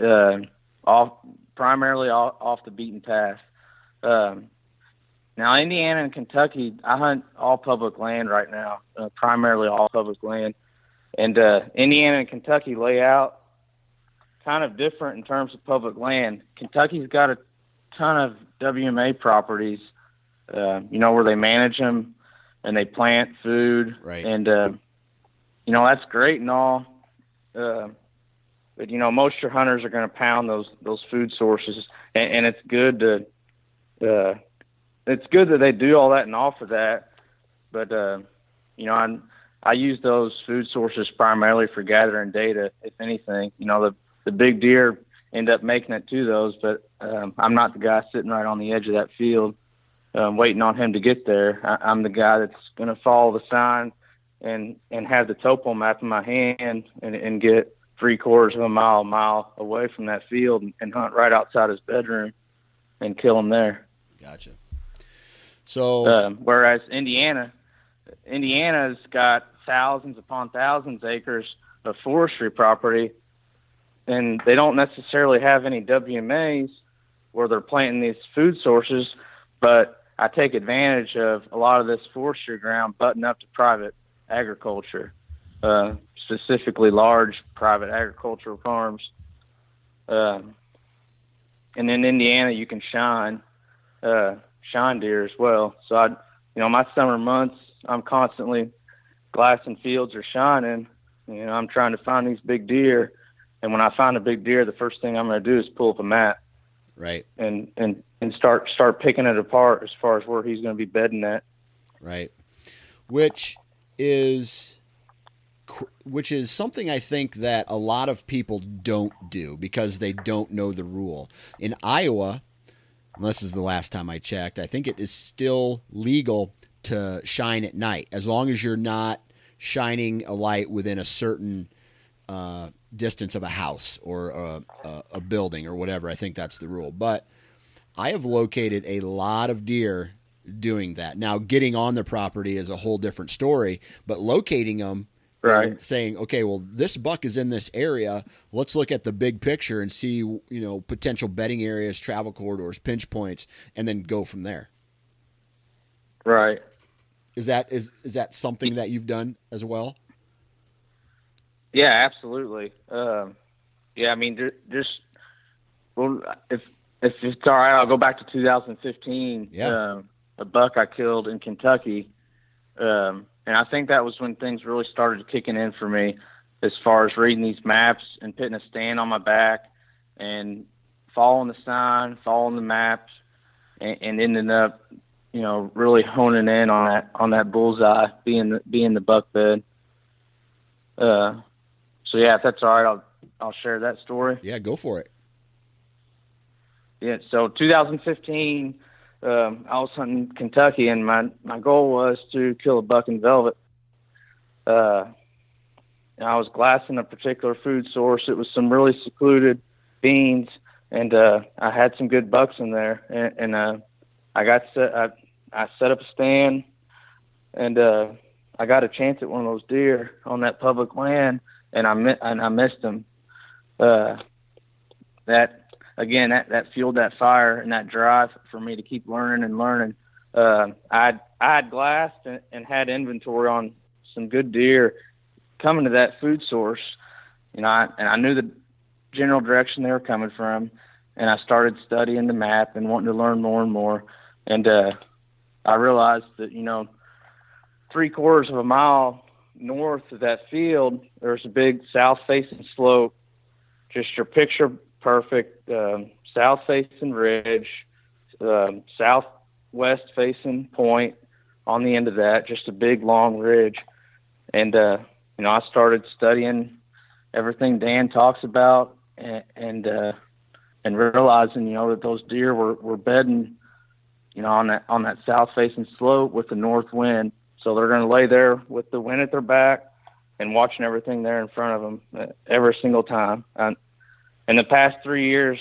uh, off primarily off, off the beaten path. Um, now, Indiana and Kentucky, I hunt all public land right now, uh, primarily all public land, and uh, Indiana and Kentucky lay out kind of different in terms of public land. Kentucky's got a ton of WMA properties, uh, you know, where they manage them and they plant food, right. and uh, you know that's great and all. Uh, you know, most your hunters are going to pound those those food sources, and, and it's good to uh, it's good that they do all that and offer that. But uh, you know, I I use those food sources primarily for gathering data, if anything. You know, the the big deer end up making it to those, but um, I'm not the guy sitting right on the edge of that field um, waiting on him to get there. I, I'm the guy that's going to follow the sign and and have the topo map in my hand and, and get three quarters of a mile, mile away from that field and, hunt right outside his bedroom and kill him there. Gotcha. So, um, whereas Indiana, Indiana's got thousands upon thousands of acres of forestry property, and they don't necessarily have any WMAs where they're planting these food sources, but I take advantage of a lot of this forestry ground button up to private agriculture, uh, specifically large private agricultural farms. Um, and in Indiana, you can shine uh, shine deer as well. So I, you know, my summer months, I'm constantly glassing fields or shining. You know, I'm trying to find these big deer, and when I find a big deer, the first thing I'm going to do is pull up a map, right, and and and start start picking it apart as far as where he's going to be bedding at. Right, which is which is something I think that a lot of people don't do because they don't know the rule. In Iowa, unless this is the last time I checked, I think it is still legal to shine at night as long as you're not shining a light within a certain uh, distance of a house or a, a, a building or whatever. I think that's the rule. But I have located a lot of deer doing that. Now, getting on the property is a whole different story, but locating them right. saying okay well this buck is in this area. Let's look at the big picture and see you know potential bedding areas travel corridors pinch points and then go from there. Right. Is that is is that something that you've done as well? Yeah absolutely. Um, yeah i mean just well if if it's all right i'll go back to 2015 yeah. Um, a buck i killed in kentucky um, and I think that was when things really started kicking in for me as far as reading these maps and putting a stand on my back and following the sign, following the maps, and, and ending up, you know, really honing in on that on that bullseye, being the, being the buck bed. Uh, so yeah, if that's all right, I'll I'll share that story. Yeah, go for it. Yeah, so 2015 um, I was hunting Kentucky, and my my goal was to kill a buck in velvet. Uh, and I was glassing a particular food source. It was some really secluded beans, and uh, I had some good bucks in there. And, and uh, I got set. I, I set up a stand, and uh, I got a chance at one of those deer on that public land, and I and I missed him. Uh, that again, that, that fueled that fire and that drive for me to keep learning and learning. Uh, I'd, I had glassed and, and had inventory on some good deer coming to that food source, you know, I, and I knew the general direction they were coming from. And I started studying the map and wanting to learn more and more. And, uh, I realized that, you know, three quarters of a mile north of that field, there's a big south facing slope, just your picture perfect um, south facing ridge, um, southwest facing point on the end of that, just a big long ridge. And, uh, you know, I started studying everything Dan talks about and, and, uh, and realizing, you know, that those deer were, were bedding, you know, on that, on that south facing slope with the north wind. So they're going to lay there with the wind at their back and watching everything there in front of them uh, every single time. And, in the past three years,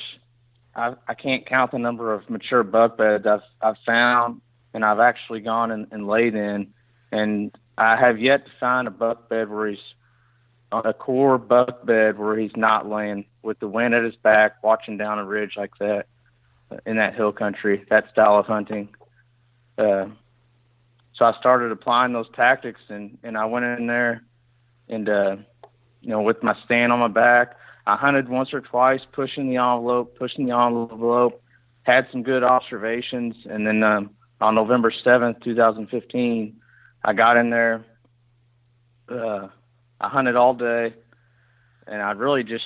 I, I can't count the number of mature buck beds I've, I've found and I've actually gone and, and laid in. And I have yet to find a buck bed where he's on a core buck bed where he's not laying with the wind at his back, watching down a ridge like that in that hill country, that style of hunting. Uh, so I started applying those tactics and, and I went in there and, uh, you know, with my stand on my back, I hunted once or twice, pushing the envelope, pushing the envelope. Had some good observations, and then um, on November seventh, two thousand fifteen, I got in there. Uh, I hunted all day, and I really just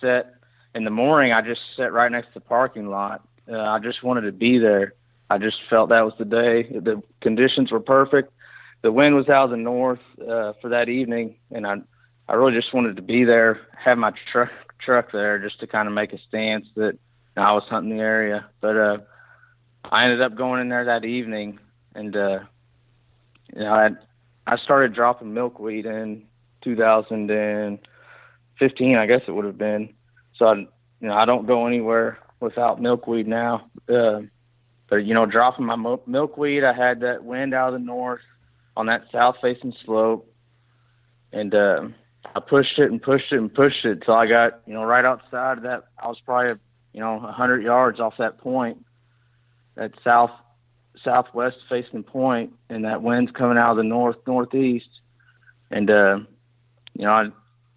sat in the morning. I just sat right next to the parking lot. Uh, I just wanted to be there. I just felt that was the day. The conditions were perfect. The wind was out of the north uh, for that evening, and I I really just wanted to be there, have my truck truck there, just to kind of make a stance that I was hunting the area. But uh, I ended up going in there that evening, and uh, you know, I I started dropping milkweed in 2015, I guess it would have been. So I, you know, I don't go anywhere without milkweed now. Uh, but you know, dropping my milkweed, I had that wind out of the north on that south facing slope, and uh, I pushed it and pushed it and pushed it till I got you know right outside of that. I was probably you know a hundred yards off that point, that south southwest facing point, and that wind's coming out of the north northeast, and uh, you know I,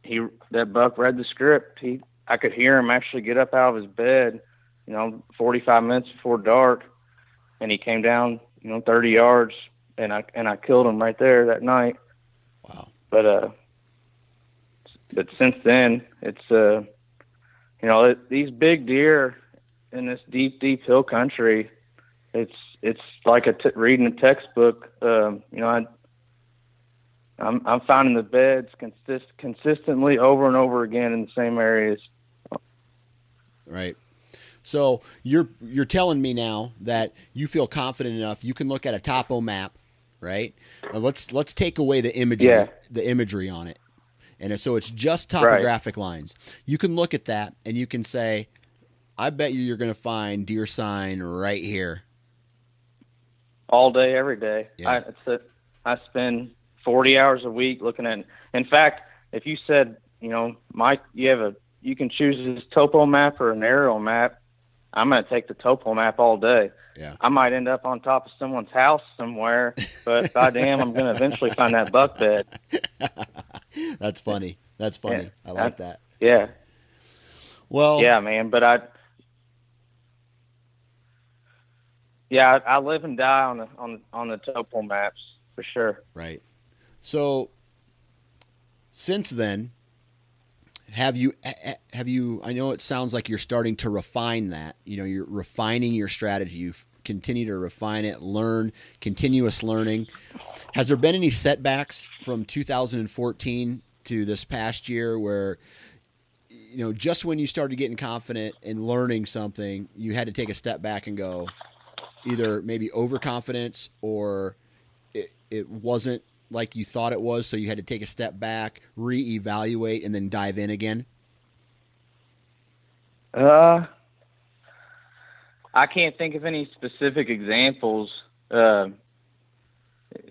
he that buck read the script. He I could hear him actually get up out of his bed, you know, 45 minutes before dark, and he came down, you know, 30 yards, and I and I killed him right there that night. Wow. But uh, but since then, it's uh, you know, it, these big deer in this deep, deep hill country, it's it's like a t- reading a textbook. Um, you know, I, I'm I'm finding the beds consist consistently over and over again in the same areas. Right. So you're you're telling me now that you feel confident enough you can look at a topo map, right? Now let's let's take away the imagery Yeah. the imagery on it. And so it's just topographic lines. You can look at that and you can say, I bet you you're going to find deer sign right here. all day, every day. Yeah. I, it's a, I spend 40 hours a week looking at. In fact, if you said, you know, Mike, you have a, you can choose this topo map or an aerial map. I'm going to take the topo map all day. Yeah. I might end up on top of someone's house somewhere, but goddamn, I'm going to eventually find that buck bed. That's funny. That's funny. Yeah. I like that. Yeah, Well, yeah, man. But I, yeah, I, I live and die on the on on the topo maps for sure. Right. So since then, have you have you? I know it sounds like you're starting to refine that. You know, you're refining your strategy. You continue to refine it, learn, continuous learning. Has there been any setbacks from 2014 to this past year where? You know, just when you started getting confident and learning something, you had to take a step back and go, either maybe overconfidence or it, it wasn't like you thought it was, so you had to take a step back, reevaluate, and then dive in again? Uh, I can't think of any specific examples. Uh,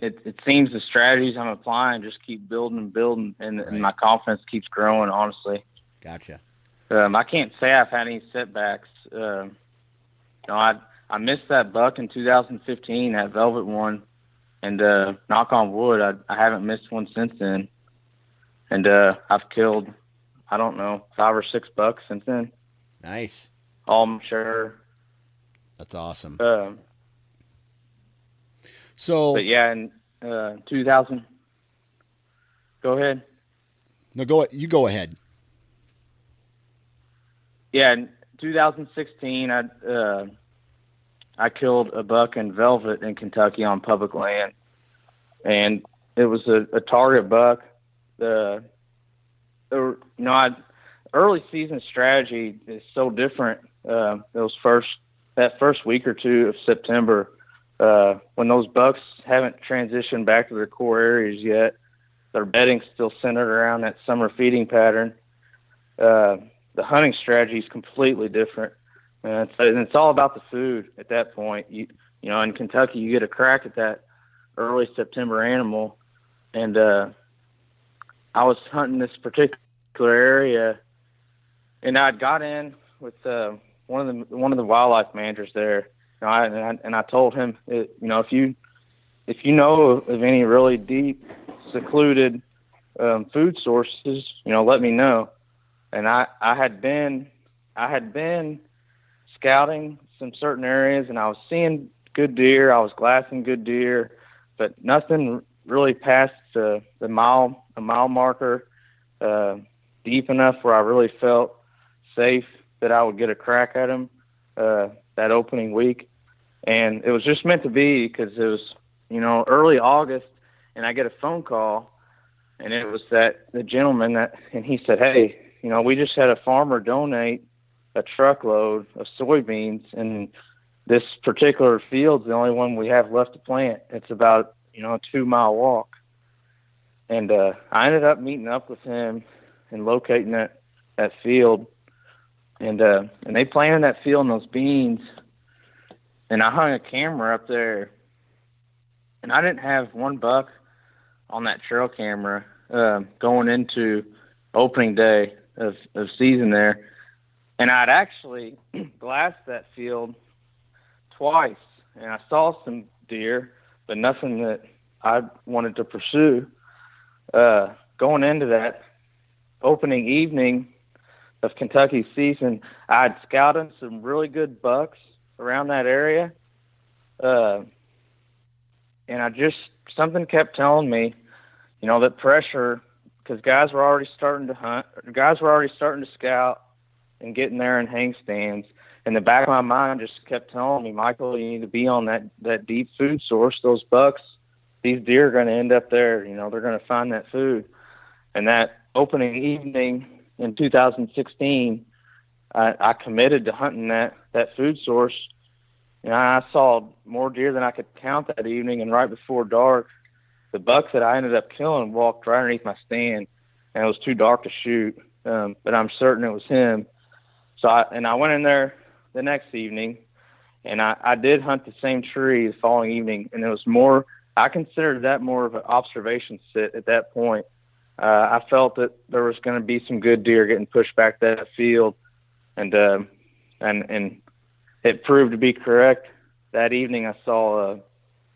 it it seems the strategies I'm applying just keep building and building, and, Right. and my confidence keeps growing. Honestly, Gotcha. um, I can't say I've had any setbacks. Um, you know, I I missed that buck in 2015, that velvet one, and uh, knock on wood, I I haven't missed one since then. And uh, I've killed, I don't know, five or six bucks since then, Nice. all mature. That's awesome. Um, So, but yeah, in uh, 2000. Go ahead. no, go. You go ahead. Yeah, in 2016, I uh, I killed a buck in velvet in Kentucky on public land, and it was a, a target buck. The, the you know, I, early season strategy is so different. Uh, those first that first week or two of September, uh, when those bucks haven't transitioned back to their core areas yet, their bedding's still centered around that summer feeding pattern. Uh, the hunting strategy is completely different. And it's, and it's all about the food at that point. You you know, in Kentucky, you get a crack at that early September animal, and uh, I was hunting this particular area, and I'd got in with uh, one of the one of the wildlife managers there. Know, I, and, I, and I told him, it, you know, if you if you know of, of any really deep, secluded um, food sources, you know, let me know. and I I had been I had been scouting some certain areas, and I was seeing good deer. I was glassing good deer, but nothing really past the the mile a mile marker uh, deep enough where I really felt safe that I would get a crack at him uh, that opening week. And it was just meant to be because it was, you know, early August, and I get a phone call, and it was that the gentleman that, and he said, "Hey, you know, we just had a farmer donate a truckload of soybeans, and this particular field's the only one we have left to plant. It's about, you know, a two mile walk." And uh, I ended up meeting up with him and locating that that field and uh and they planted that field and those beans and I hung a camera up there and I didn't have one buck on that trail camera uh, going into opening day of, of season there and I'd actually glassed that field twice and I saw some deer but nothing that I wanted to pursue uh, going into that opening evening of Kentucky season, I'd scouted some really good bucks around that area. Uh, and I just, something kept telling me, you know, that pressure, because guys were already starting to hunt, guys were already starting to scout and getting there in hang stands. And the back of my mind just kept telling me, Michael, you need to be on that, that deep food source. Those bucks, these deer are going to end up there. You know, they're going to find that food. And that opening evening, in 2016, I, I committed to hunting that that food source. And I saw more deer than I could count that evening. And right before dark, the bucks that I ended up killing walked right underneath my stand, and it was too dark to shoot. Um, but I'm certain it was him. So I and I went in there the next evening, and I, I did hunt the same tree the following evening, and it was more. I considered that more of an observation sit at that point uh, I felt that there was going to be some good deer getting pushed back that field, and uh, and and it proved to be correct. That evening, I saw uh,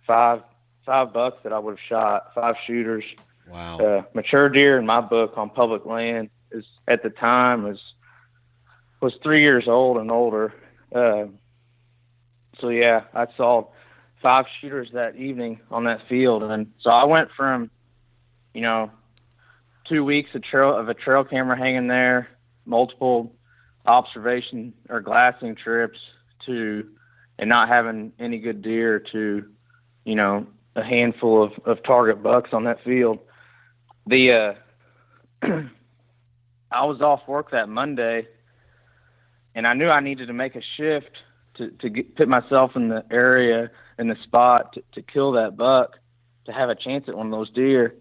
five five bucks that I would have shot, five shooters. Wow. Uh, mature deer in my book on public land is at the time was was three years old and older. Uh, so yeah, I saw five shooters that evening on that field, and so I went from, you know, two weeks of trail of a trail camera hanging there, multiple observation or glassing trips to, and not having any good deer to, you know, a handful of, of target bucks on that field. The uh, I was off work that Monday, and I knew I needed to make a shift to to get, put myself in the area in the spot to, to kill that buck to have a chance at one of those deer.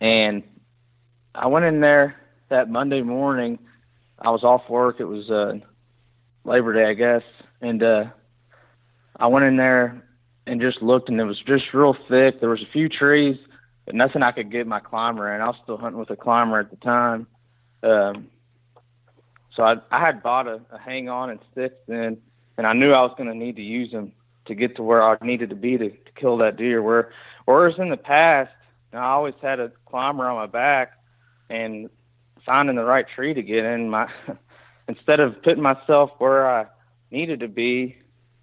And I went in there that Monday morning. I was off work. It was uh, Labor Day, I guess, and uh, I went in there and just looked, and it was just real thick. There was a few trees, but nothing I could get my climber in. I was still hunting with a climber at the time, um, so I, I had bought a, a hang on and sticks then, and I knew I was going to need to use them to get to where I needed to be to, to kill that deer. Where, whereas in the past, I always had a climber on my back and finding the right tree to get in my instead of putting myself where I needed to be,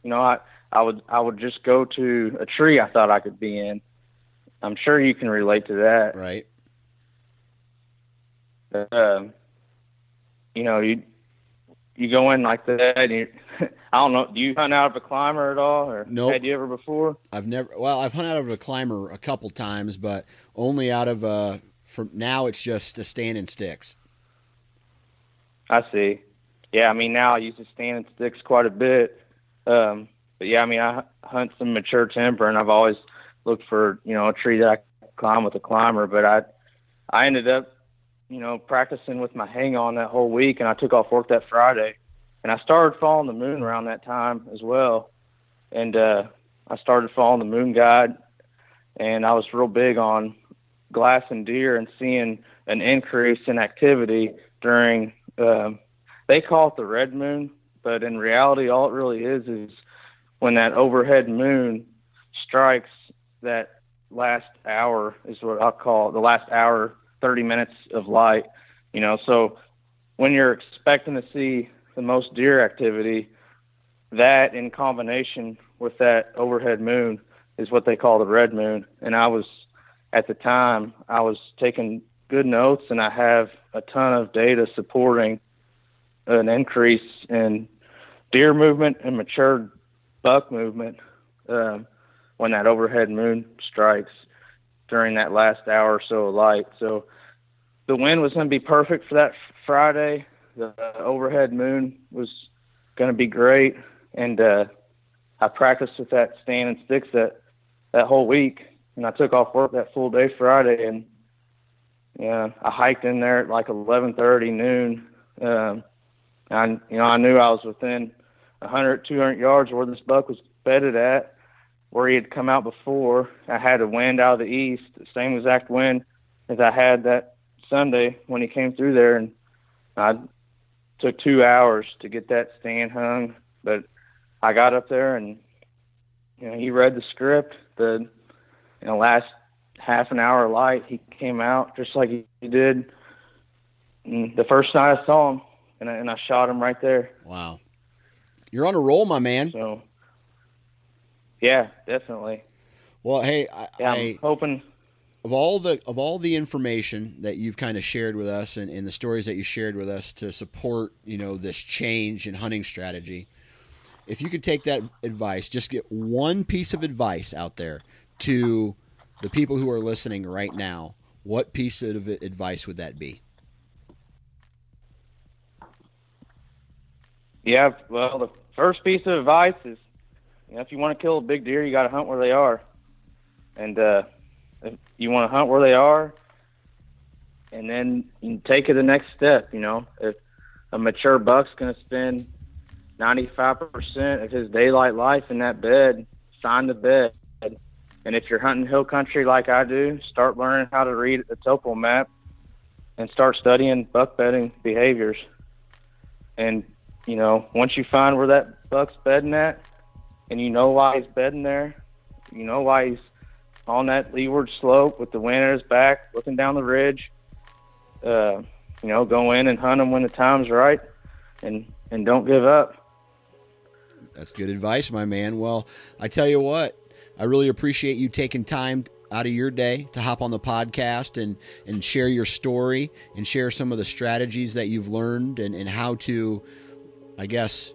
you know, I I would I would just go to a tree I thought I could be in. I'm sure you can relate to that. Right. Um, you know, you you go in like that. And you, I don't know. Do you hunt out of a climber at all, or nope. had you ever before? I've never. Well, I've hunted out of a climber a couple times, but only out of a from now it's just a stand and sticks. I see. Yeah, I mean now I use the stand and sticks quite a bit. Um, but yeah, I mean I hunt some mature timber, and I've always looked for you know a tree that I climb with a climber. But I I ended up you know practicing with my hang on that whole week, and I took off work that Friday, and I started following the moon around that time as well, and uh, I started following the moon guide, and I was real big on glass and deer and seeing an increase in activity during um, they call it the red moon, but in reality, all it really is is when that overhead moon strikes that last hour is what I'll call the last hour, 30 minutes of light. You know, so when you're expecting to see the most deer activity, that in combination with that overhead moon is what they call the red moon. And I was at the time I was taking good notes, and I have a ton of data supporting an increase in deer movement and mature buck movement um, when that overhead moon strikes during that last hour or so of light. So the wind was going to be perfect for that Friday. The overhead moon was going to be great, and uh, I practiced with that stand and sticks that that whole week, and I took off work that full day Friday, and yeah, I hiked in there at like 11:30 noon. Um, I you know I knew I was within 100 200 yards where this buck was bedded at, where he had come out before. I had a wind out of the east, the same exact wind as I had that Sunday when he came through there, and I took two hours to get that stand hung, but I got up there and you know he read the script. The you know last half an hour light, he came out just like he did and the first night I saw him, and I, and I shot him right there. Wow, you're on a roll, my man. So yeah, definitely. Well, hey, I, Yeah, I I'm hoping. of all the of all the information that you've kind of shared with us and, and the stories that you shared with us to support you know this change in hunting strategy if you could take that advice just get one piece of advice out there to the people who are listening right now what piece of advice would that be Yeah, well, the first piece of advice is, you know, if you want to kill a big deer, you got to hunt where they are, and uh, if you want to hunt where they are, and then you take it the next step. You know, if a mature buck's going to spend 95% of his daylight life in that bed, find the bed. And if you're hunting hill country like I do, start learning how to read a topo map and start studying buck bedding behaviors. And, you know, once you find where that buck's bedding at and you know why he's bedding there, you know why he's on that leeward slope with the wind at his back, looking down the ridge, uh, you know, go in and hunt him when the time's right and, and don't give up. That's good advice, my man. Well, I tell you what, I really appreciate you taking time out of your day to hop on the podcast and, and share your story and share some of the strategies that you've learned and, and how to, I guess,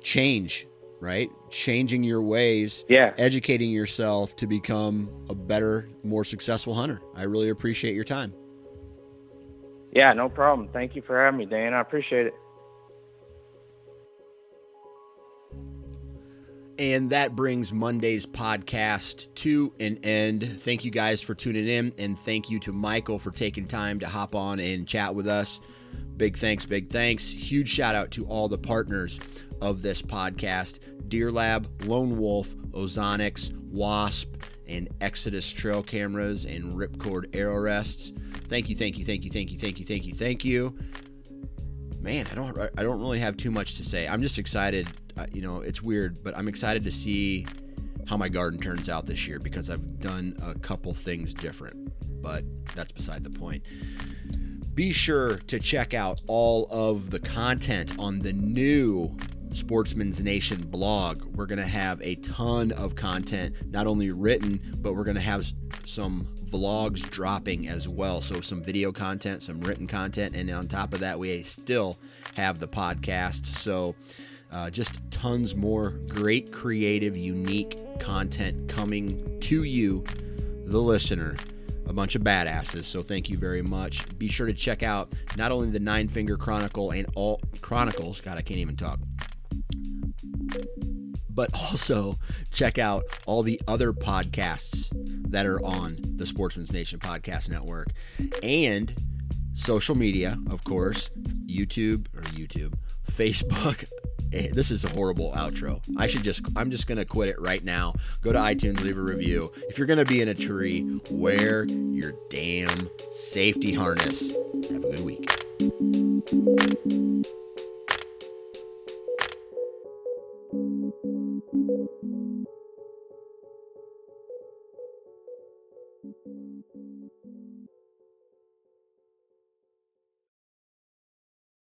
change, right? Changing your ways, Yeah. educating yourself to become a better, more successful hunter. I really appreciate your time. Yeah, no problem. Thank you for having me, Dan. I appreciate it. And that brings Monday's podcast to an end. Thank you guys for tuning in, and thank you to Michael for taking time to hop on and chat with us. Big thanks, big thanks. Huge shout out to all the partners of this podcast Deer Lab, Lone Wolf, Ozonics, Wasp, and Exodus Trail Cameras and Ripcord Arrow Rests. Thank you, thank you, thank you, thank you, thank you, thank you, thank you man, I don't I don't really have too much to say. I'm just excited. Uh, you know, it's weird, but I'm excited to see how my garden turns out this year because I've done a couple things different. But that's beside the point. Be sure to check out all of the content on the new Sportsman's Nation blog. We're going to have a ton of content, not only written, but we're going to have some vlogs dropping as well. So, some video content, some written content, and on top of that, we still have the podcast. So, uh, just tons more great, creative, unique content coming to you, the listener. A bunch of badasses. So, thank you very much. Be sure to check out not only the Nine Finger Chronicle and all Chronicles. God, I can't even talk but also check out all the other podcasts that are on the Sportsman's Nation Podcast Network and social media, of course, YouTube or YouTube, Facebook. Eh, This is a horrible outro. I should just, I'm just going to quit it right now. Go to iTunes, leave a review. If you're going to be in a tree, wear your damn safety harness. Have a good week.